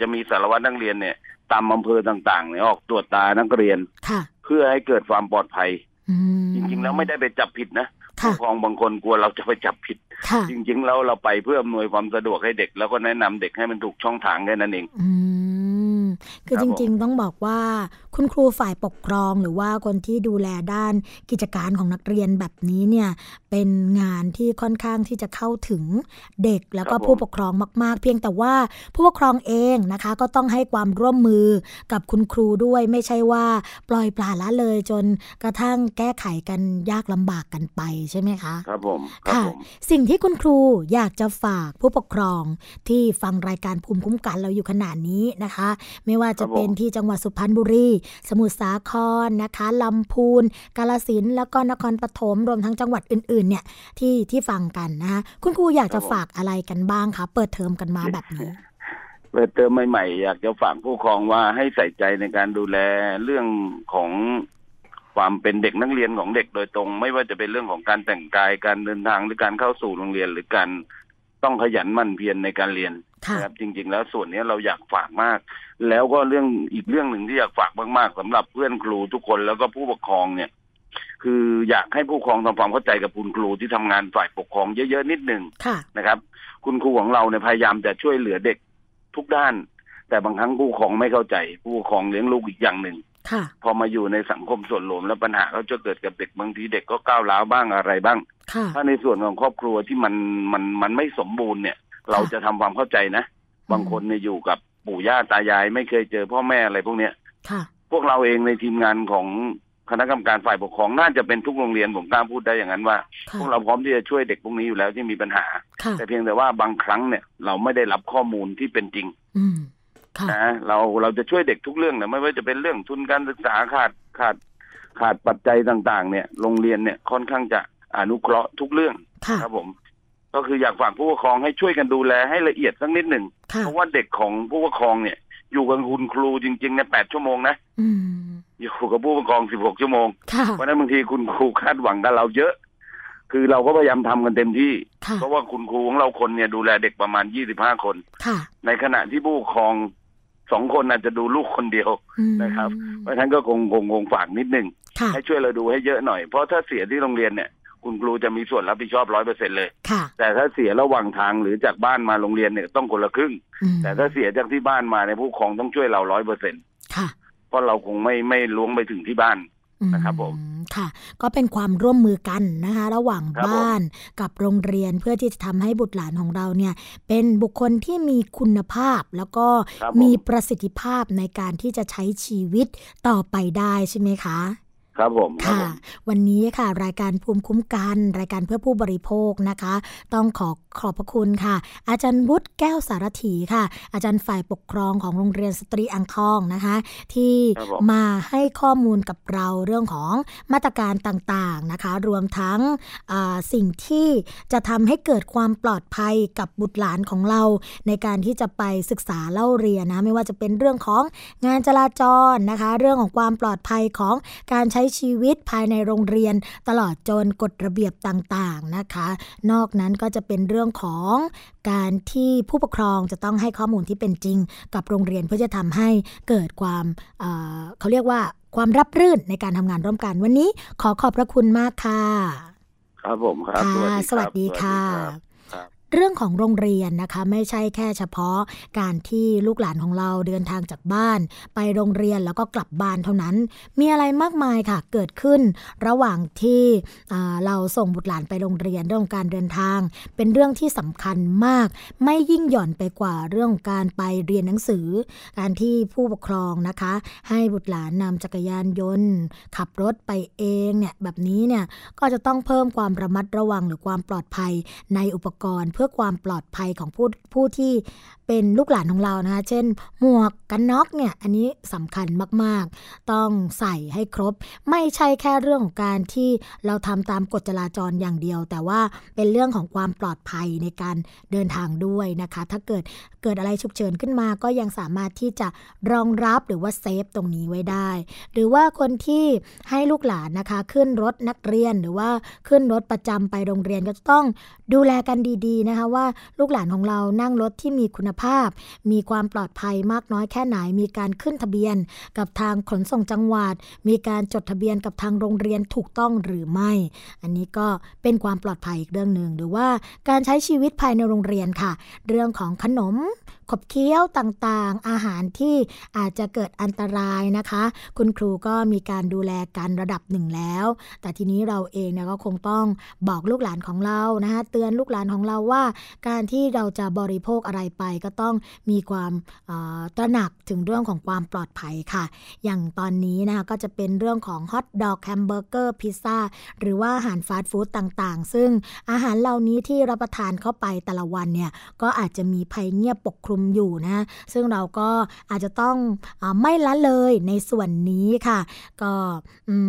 จะมีสารวัตรนักเรียนเนี่ย ตามอำเภอต่างๆเนี่ยออกตรวจตานักเรียนค่ะเพื่อให้เกิดความปลอดภัยอืมจริงๆแล้วไม่ได้ไปจับผิดนะค่ะผู้ปกครองบางคนกลัวเราจะไปจับผิดค่ะจริงๆแล้วเราไปเพื่ออำนวยความสะดวกให้เด็ก แล้วก็แนะนำเด็กให้มันถูกช่องทางแค่นั้นเองอืม คือครัจบผมริง ๆ ต้องบอกว่าคุณครูฝ่ายปกครองหรือว่าคนที่ดูแลด้านกิจการของนักเรียนแบบนี้เนี่ยเป็นงานที่ค่อนข้างที่จะเข้าถึงเด็กแล้วก็ผู้ปกครองมาก ๆ เพียงแต่ว่าผู้ปกครองเองนะคะ ก็ต้องให้ความร่วมมือกับคุณครูด้วยไม่ใช่ว่าปล่อยปละละเลยจนกระทั่งแก้ไขกันยากลำบากกันไปใช่ไหมคะ ครับผมครับค่ะผมสิ่งที่คุณครูอยากจะฝากผู้ปกครองที่ฟังรายการภูมิคุ้มกันเราอยู่ขนาดนี้นะคะไม่ว่าจะเป็นที่จังหวัดสุพรรณบุรี สมุทรสาครนะคะลำพูน กาลสินธุ์แล้วก็นครปฐมรวมทั้งจังหวัดอื่นๆ เนี่ยที่ที่ฟังกันนะคะคุณครูอยากจะฝากอะไรกันบ้างคะเปิดเทอมกันมาแบบนี้เปิดเทอมใหม่ๆอยากจะฝากผู้ปกครองว่าให้ใส่ใจในการดูแลเรื่องของความเป็นเด็กนักเรียนของเด็กโดยตรง ไม่ว่าจะเป็นเรื่องของการแต่งกายการเดินทางหรือการเข้าสู่โรงเรียนหรือการต้องขยันหมั่นเพียรในการเรียนค่ะ นะครับจริง ๆ แล้วส่วนนี้เราอยากฝากมาก แล้วก็เรื่องอีกเรื่องหนึ่งที่อยากฝากมากๆสำหรับเพื่อนครูทุกคนแล้วก็ผู้ปกครองเนี่ย คืออยากให้ผู้ปกครองทำความเข้าใจกับคุณครูที่ทำงานฝ่ายปกครองเยอะๆนิดหนึ่งค่ะนะครับ คุณครูของเราเนี่ยพยายามจะช่วยเหลือเด็กทุกด้าน แต่บางครั้งผู้ปกครองไม่เข้าใจ ผู้ปกครองเลี้ยงลูกอีกอย่างหนึ่งค่ะพอมาอยู่ในสังคมส่วนรวมแล้วปัญหาก็จะเกิดกับเด็กบางทีเด็กก็ก้าวร้าวบ้างอะไรบ้างค่ะถ้าในส่วนของครอบครัวที่มันมันมันไม่สมบูรณ์เนี่ย เราจะทำความเข้าใจนะ บางคนเนี่ยอยู่กับปู่ย่าตายาย ไม่เคยเจอพ่อแม่อะไรพวกเนี้ยค่ะ พวกเราเองในทีมงานของคณะกรรมการฝ่ายปกครองน่าจะเป็นทุกโรงเรียนผมกล้าพูดได้อย่างนั้นว่าค่ะพวกเราพร้อมที่จะช่วยเด็กพวกนี้อยู่แล้วที่มีปัญหาค่ะแต่เพียงแต่ว่าบางครั้งเนี่ย เราไม่ได้รับข้อมูลที่เป็นจริงอืมค่ะนะเราเราจะช่วยเด็กทุกเรื่องนะไม่ว่าจะเป็นเรื่องทุนการศึกษาขาดขาดขาดปัจจัยต่าง ๆ เนี่ย โรงเรียนเนี่ยค่อนข้างจะอนุเคราะห์ทุกเรื่องค่ะครับผม ก็คืออยากฝากผู้ปกครองให้ช่วยกันดูแลให้ละเอียดสักนิดหนึ่งค่ะเพราะว่าเด็กของผู้ปกครองเนี่ย อยู่กับคุณครูจริงๆเนี่ยแปดชั่วโมงนะอืมอยู่กับผู้ปกครองสิบหกชั่วโมงค่ะเพราะฉะนั้นบางทีคุณครูคาดหวังกับเราเยอะ คือเราก็พยายามทำกันเต็มที่ค่ะเพราะว่าคุณครูของเราคนเนี่ยดูแลเด็กประมาณยี่สิบห้าคนค่ะในขณะที่ผู้ปกครองสองคนอาจจะดูลูกคนเดียวอืมนะครับ เพราะฉะนั้นก็คงคงคงฝากนิดนึงค่ะให้ช่วยเราดูให้เยอะหน่อย เพราะถ้าเสียที่โรงเรียนเนี่ย คุณครูจะมีส่วนรับผิดชอบร้อยเปอร์เซ็นเลย ค่ะ แต่ถ้าเสียระหว่างทางหรือจากบ้านมาโรงเรียนเนี่ยต้องคนละครึ่ง อืมแต่ถ้าเสียจากที่บ้านมาในยผู้ปกครองต้องช่วยเราร้อยเปอร์เซ็นค่ะ เพราะเราคงไม่ไม่ล้วงไปถึงที่บ้าน นะครับผมอืค่ะ ก็เป็นความร่วมมือกันนะคะ ระหว่างครับผม บ้านกับโรงเรียนเพื่อที่จะทำให้บุตรหลานของเราเนี่ย เป็นบุคคลที่มีคุณภาพแล้วก็ครับผมมีประสิทธิภาพในการที่จะใช้ชีวิตต่อไปได้ใช่ไหมคะ ครับผมครับค่ะผมวันนี้ค่ะ รายการภูมิคุ้มกัน รายการเพื่อผู้บริโภคนะคะ ต้องขอขอบพระคุณค่ะ อาจารย์วุฒิแก้วสารถีค่ะ อาจารย์ฝ่ายปกครองของโรงเรียนสตรีอ่างทองนะคะ ที่ครับผมมาให้ข้อมูลกับเราเรื่องของมาตรการต่างๆนะคะ รวมทั้งอ่าสิ่งที่จะทำให้เกิดความปลอดภัยกับบุตรหลานของเรา ในการที่จะไปศึกษาเล่าเรียนนะไม่ว่าจะเป็นเรื่องของงานจราจรนะคะ เรื่องของความปลอดภัยของการใช้ชีวิตภายในโรงเรียน ตลอดจนกฎระเบียบต่างๆนะคะ นอกนั้นก็จะเป็นเรื่องของการที่ผู้ปกครองจะต้องให้ข้อมูลที่เป็นจริง กับโรงเรียนเพื่อจะทำให้เกิดความเอ่อเขาเรียกว่าความรับรื่นในการทำงานร่วมกันวันนี้ขอขอบพระคุณมากค่ะ ครับผมครับค่ะสวัสดีสวัสดีครัค่ะ เรื่องของโรงเรียนนะคะไม่ใช่แค่เฉพาะการที่ลูกหลานของเราเดินทางจากบ้าน ไปโรงเรียนแล้วก็กลับบ้านเท่านั้น มีอะไรมากมายค่ะเกิดขึ้น ระหว่างที่เราส่งบุตรหลานไปโรงเรียนเรื่องการเดินทาง เป็นเรื่องที่สำคัญมาก ไม่ยิ่งหย่อนไปกว่าเรื่องการไปเรียนหนังสือ การที่ผู้ปกครองนะคะ ให้บุตรหลานนำจักรยานยนต์ ขับรถไปเองเนี่ยแบบนี้เนี่ยก็จะต้องเพิ่มความระมัดระวังหรือความปลอดภัยในอุปกรณ์พื่อความปลอดภัยของผู้ผู้ที่เป็นลูกหลานของเรานะคะเช่น หมวกกันน็อกเนี่ยอันนี้สำคัญมากๆ ต้องใส่ให้ครบ ไม่ใช่แค่เรื่องของการที่เราทำตามกฎจราจรอย่างเดียว แต่ว่าเป็นเรื่องของความปลอดภัยในการเดินทางด้วยนะคะ ถ้าเกิดเกิดอะไรฉุกเฉินขึ้นมาก็ยังสามารถที่จะรองรับหรือว่าเซฟตรงนี้ไว้ได้ หรือว่าคนที่ให้ลูกหลานนะคะขึ้นรถนักเรียนหรือว่าขึ้นรถประจำไปโรงเรียนก็ต้องดูแลกันดีๆนะคะว่าลูกหลานของเรานั่งรถที่มีคุณภาพ มีความปลอดภัยมากน้อยแค่ไหน มีการขึ้นทะเบียน กับทางขนส่งจังหวัด มีการจดทะเบียนกับทางโรงเรียนถูกต้องหรือไม่ อันนี้ก็เป็นความปลอดภัยอีกเรื่องหนึ่งหรือว่าการใช้ชีวิตภายในโรงเรียนค่ะ เรื่องของขนม ขบเคี้ยวต่างๆ อาหารที่อาจจะเกิดอันตรายนะคะ คุณครูก็มีการดูแลกันระดับหนึ่งแล้ว แต่ทีนี้เราเองเนี่ยก็คงต้องบอกลูกหลานของเรานะคะเตือนลูกหลานของเราว่า การที่เราจะบริโภคอะไรไปก็ต้องมีความตระหนักถึงเรื่องของความปลอดภัยค่ะ อย่างตอนนี้นะคะก็จะเป็นเรื่องของฮอทดอกแฮมเบอร์เกอร์พิซซ่าหรือว่าอาหารฟาสต์ฟู้ดต่างๆ ซึ่งอาหารเหล่านี้ที่รับประทานเข้าไปแต่ละวันเนี่ยก็อาจจะมีภัยเงียบปกคลุมอยู่นะซึ่งเราก็อาจจะต้องอไม่ละเลยในส่วนนี้ค่ะ ก็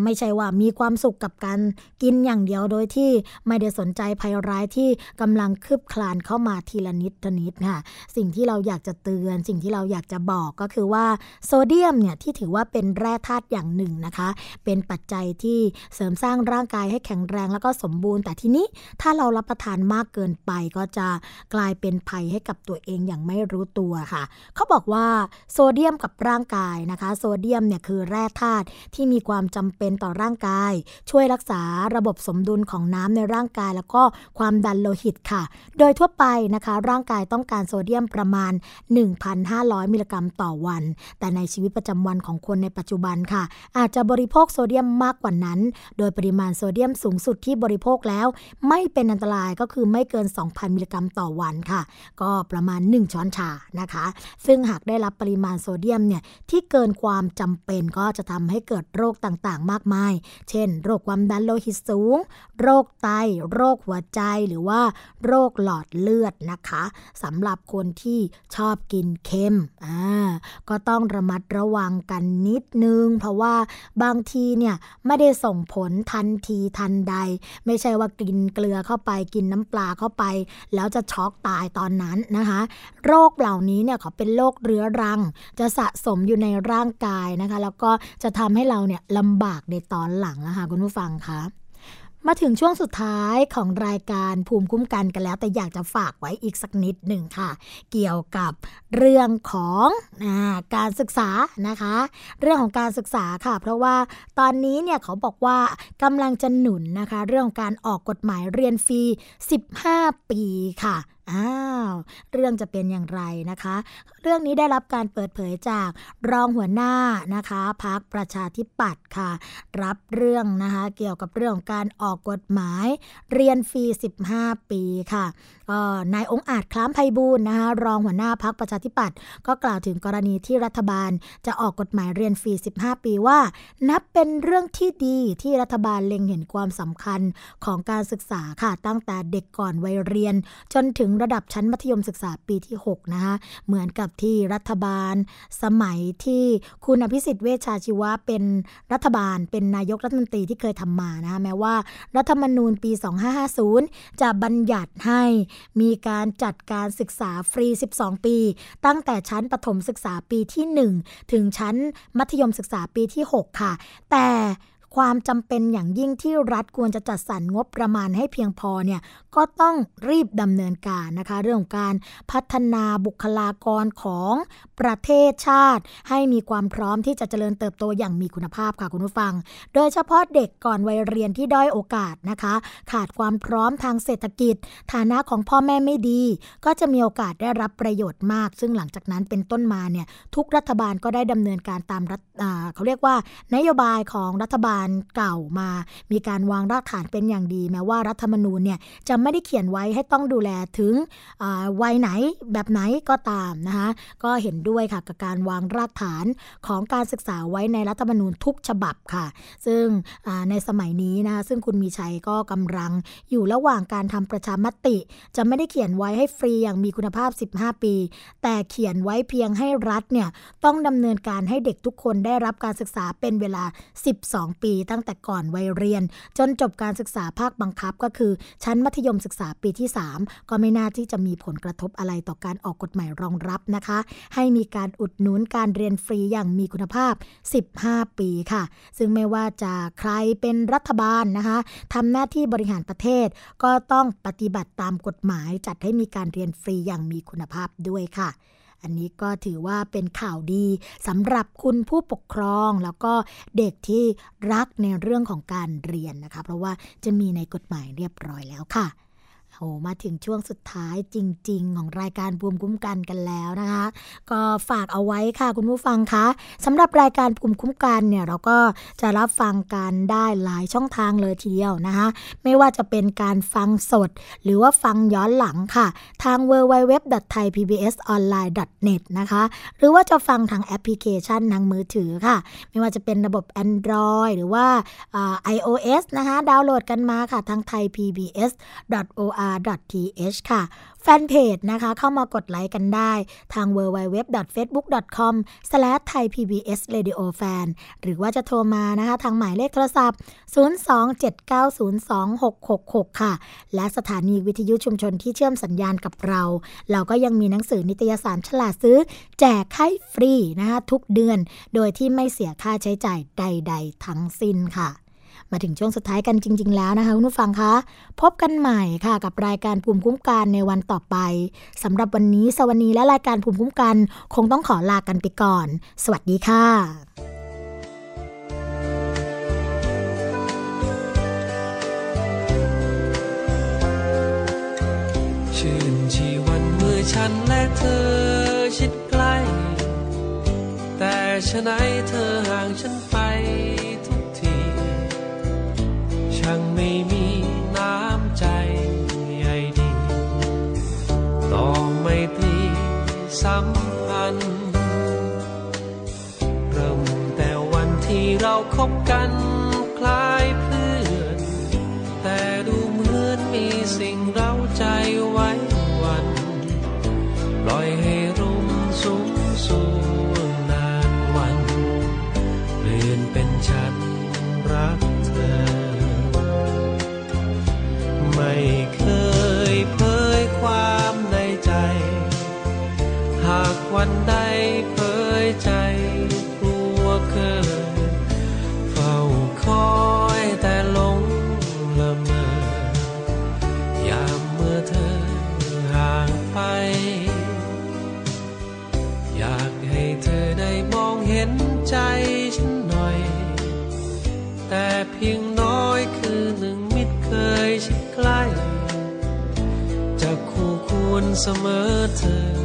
ไม่ใช่ว่ามีความสุขกับการกินอย่างเดียวโดยที่ไม่ได้สนใจภัยร้ายที่กำลังคืบคลานเข้ามาทีละนิดทีละนิดค่ะ สิ่งที่เราอยากจะเตือน สิ่งที่เราอยากจะบอกก็คือว่าโซเดียมเนี่ยที่ถือว่าเป็นแร่ธาตุอย่างหนึ่งนะคะ เป็นปัจจัยที่เสริมสร้างร่างกายให้แข็งแรงแล้วก็สมบูรณ์ แต่ทีนี้ถ้าเรารับประทานมากเกินไปก็จะกลายเป็นภัยให้กับตัวเองอย่างไม่รู้รู้ตัวค่ะ เขาบอกว่าโซเดียมกับร่างกายนะคะ โซเดียมเนี่ยคือแร่ธาตุที่มีความจำเป็นต่อร่างกาย ช่วยรักษาระบบสมดุลของน้ำในร่างกาย แล้วก็ความดันโลหิตค่ะ โดยทั่วไปนะคะ ร่างกายต้องการโซเดียมประมาณ 1,500 มิลลิกรัมต่อวัน แต่ในชีวิตประจำวันของคนในปัจจุบันค่ะ อาจจะบริโภคโซเดียมมากกว่านั้น โดยปริมาณโซเดียมสูงสุดที่บริโภคแล้ว ไม่เป็นอันตรายก็คือไม่เกิน 2,000 มิลลิกรัมต่อวันค่ะ ก็ประมาณ 1 ช้อนชานะคะ ซึ่งหากได้รับปริมาณโซเดียมเนี่ยที่เกินความจำเป็นก็จะทำให้เกิดโรคต่างๆ มากมาย เช่น โรคความดันโลหิตสูง โรคไต โรคหัวใจหรือว่าโรคหลอดเลือดนะคะสำหรับคนที่ชอบกินเค็มอ่าก็ต้องระมัดระวังกันนิดนึง เพราะว่าบางทีเนี่ยไม่ได้ส่งผลทันทีทันใด ไม่ใช่ว่ากินเกลือเข้าไปกินน้ำปลาเข้าไป แล้วจะช็อกตายตอนนั้นนะคะ โรคเหล่านี้เนี่ยเขาเป็นโรคเรื้อรัง จะสะสมอยู่ในร่างกายนะคะ แล้วก็จะทำให้เราเนี่ยลำบากในตอนหลังนะคะคุณผู้ฟังคะมาถึงช่วงสุดท้ายของรายการภูมิคุ้มกันกันแล้ว แต่อยากจะฝากไว้อีกสักนิดหนึ่งค่ะ เกี่ยวกับเรื่องของอการศึกษานะคะ เรื่องของการศึกษาค่ะ เพราะว่าตอนนี้เนี่ยเขาบอกว่ากำลังจะหนุนนะคะ เรื่องของการออกกฎหมายเรียนฟรี 15 ปีค่ะ อ้าว เรื่องจะเป็นอย่างไรนะคะ เรื่องนี้ได้รับการเปิดเผยจากรองหัวหน้านะคะพักประชาธิปัตย์ค่ะ รับเรื่องนะคะเกี่ยวกับเรื่องการออกกฎหมาย เรียนฟรี 15 ปีค่ะนายองอาจคล้ามไพบูลนะคะรองหัวหน้าพักประชาธิปัตย์ก็กล่าวถึงกรณีที่รัฐบาลจะออกกฎหมายเรียนฟรี 15 ปีว่า นับเป็นเรื่องที่ดีที่รัฐบาลเล็งเห็นความสำคัญของการศึกษาค่ะตั้งแต่เด็กก่อนวัยเรียน จนถึงระดับชั้นมัธยมศึกษาปีที่ 6 นะคะเหมือนกับที่รัฐบาล สมัยที่คุณอภิสิทธิ์เวชชาชีวะเป็นรัฐบาล เป็นนายกรัฐมนตรีที่เคยทำมานะคะแม้ว่า รัฐธรรมนูญปี 2550 จะบัญญัติให้มีการจัดการศึกษาฟรี 12 ปี ตั้งแต่ชั้นประถมศึกษาปีที่ 1 ถึงชั้นมัธยมศึกษาปีที่ 6 ค่ะ แต่ ความจำเป็นอย่างยิ่งที่รัฐควรจะจัดสรรงบประมาณให้เพียงพอเนี่ยก็ต้องรีบดำเนินการนะคะ เรื่องการพัฒนาบุคลากรของประเทศชาติ ให้มีความพร้อมที่จะเจริญเติบโตอย่างมีคุณภาพค่ะคุณผู้ฟัง โดยเฉพาะเด็กก่อนวัยเรียนที่ด้อยโอกาสนะคะ ขาดความพร้อมทางเศรษฐกิจ ฐานะของพ่อแม่ไม่ดี ก็จะมีโอกาสได้รับประโยชน์มาก ซึ่งหลังจากนั้นเป็นต้นมาเนี่ยทุกรัฐบาลก็ได้ดำเนินการตามรัฐเขาเรียกว่านโยบายของรัฐบาลเก่ามา มีการวางรากฐานเป็นอย่างดี แม้ว่ารัฐธรรมนูญเนี่ยจะไม่ได้เขียนไว้ให้ต้องดูแลถึงวัยไหนแบบไหนก็ตามนะคะก็เห็นด้วยค่ะกับการวางรากฐานของการศึกษาไว้ในรัฐธรรมนูญทุกฉบับค่ะ ซึ่งในสมัยนี้นะซึ่งคุณมีชัยก็กำลังอยู่ระหว่างการทำประชามติ จะไม่ได้เขียนไว้ให้ฟรีอย่างมีคุณภาพ 15 ปี แต่เขียนไว้เพียงให้รัฐเนี่ยต้องดำเนินการให้เด็กทุกคนได้รับการศึกษาเป็นเวลา 12 ปีตั้งแต่ก่อนวัยเรียน จนจบการศึกษาภาคบังคับก็คือ ชั้นมัธยมศึกษาปีที่ 3 ก็ไม่น่าที่จะมีผลกระทบอะไรต่อการออกกฎหมายรองรับนะคะ ให้มีการอุดหนุนการเรียนฟรีอย่างมีคุณภาพ 15 ปีค่ะ ซึ่งไม่ว่าจะใครเป็นรัฐบาลนะคะทำหน้าที่บริหารประเทศ ก็ต้องปฏิบัติตามกฎหมายจัดให้มีการเรียนฟรีอย่างมีคุณภาพด้วยค่ะ อันนี้ก็ถือว่าเป็นข่าวดีสำหรับคุณผู้ปกครอง แล้วก็เด็กที่รักในเรื่องของการเรียนนะคะ เพราะว่าจะมีในกฎหมายเรียบร้อยแล้วค่ะ โอ้มาถึงช่วงสุดท้ายจริง ๆ ของรายการภูมิคุ้มกันกันแล้วนะคะ ก็ฝากเอาไว้ค่ะคุณผู้ฟังคะสำหรับรายการภูมิคุ้มกันเนี่ยเราก็จะรับฟังกันได้หลายช่องทางเลยทีเดียวนะคะ ไม่ว่าจะเป็นการฟังสด หรือว่าฟังย้อนหลังค่ะ ทาง www.thaipbsonline.net นะคะ หรือว่าจะฟังทางแอปพลิเคชันทางมือถือค่ะ ไม่ว่าจะเป็นระบบ Android หรือว่า iOS นะคะ ดาวน์โหลดกันมาค่ะทาง thaipbs.or .th ค่ะ แฟนเพจนะคะเข้ามากดไลค์กันได้ทาง www.facebook.com/thaipbsradiofan หรือว่าจะโทรมานะคะ ทางหมายเลขโทรศัพท์ 027902666 ค่ะ และสถานีวิทยุชุมชนที่เชื่อมสัญญาณกับเรา เราก็ยังมีหนังสือนิตยสารฉลาดซื้อ แจกให้ฟรีนะคะทุกเดือน โดยที่ไม่เสียค่าใช้จ่ายใด ๆ ทั้งสิ้นค่ะ มาถึงช่วงสุดท้ายกันจริง ๆ แล้วนะคะคุณผู้ฟังคะ พบกันใหม่ค่ะกับรายการภูมิคุ้มกันในวันต่อไปสำหรับวันนี้สวัสดีและรายการภูมิคุ้มกัน คงต้องขอลากันไปก่อน สวัสดีค่ะชื่นชีวันเมื่อฉันและเธอชิดใกล้ แต่ฉะไหนเธอห่างฉัน สัมพันธ์เริ่มแต่วันที่เราคบกันคล้าย วันใดเผยใจกลัวเกินเฝ้าคอยแต่หลงละเมอยามเมื่อเธอห่างไป อยากให้เธอได้มองเห็นใจฉันหน่อย แต่เพียงน้อยคือหนึ่งมิตรเคยชิดใกล้จะคู่ควรเสมอเธอ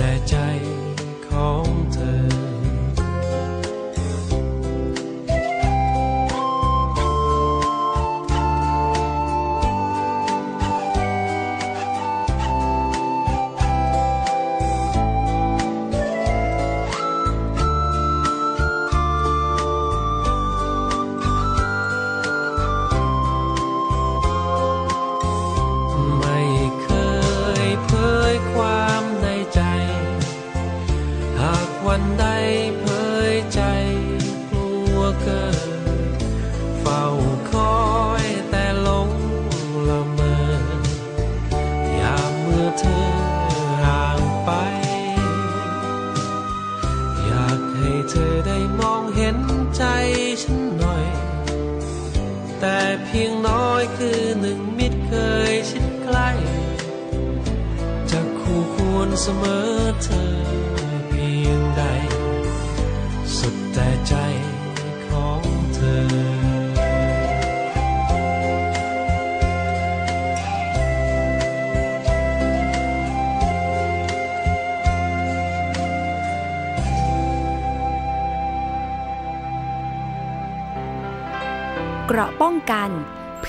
สุด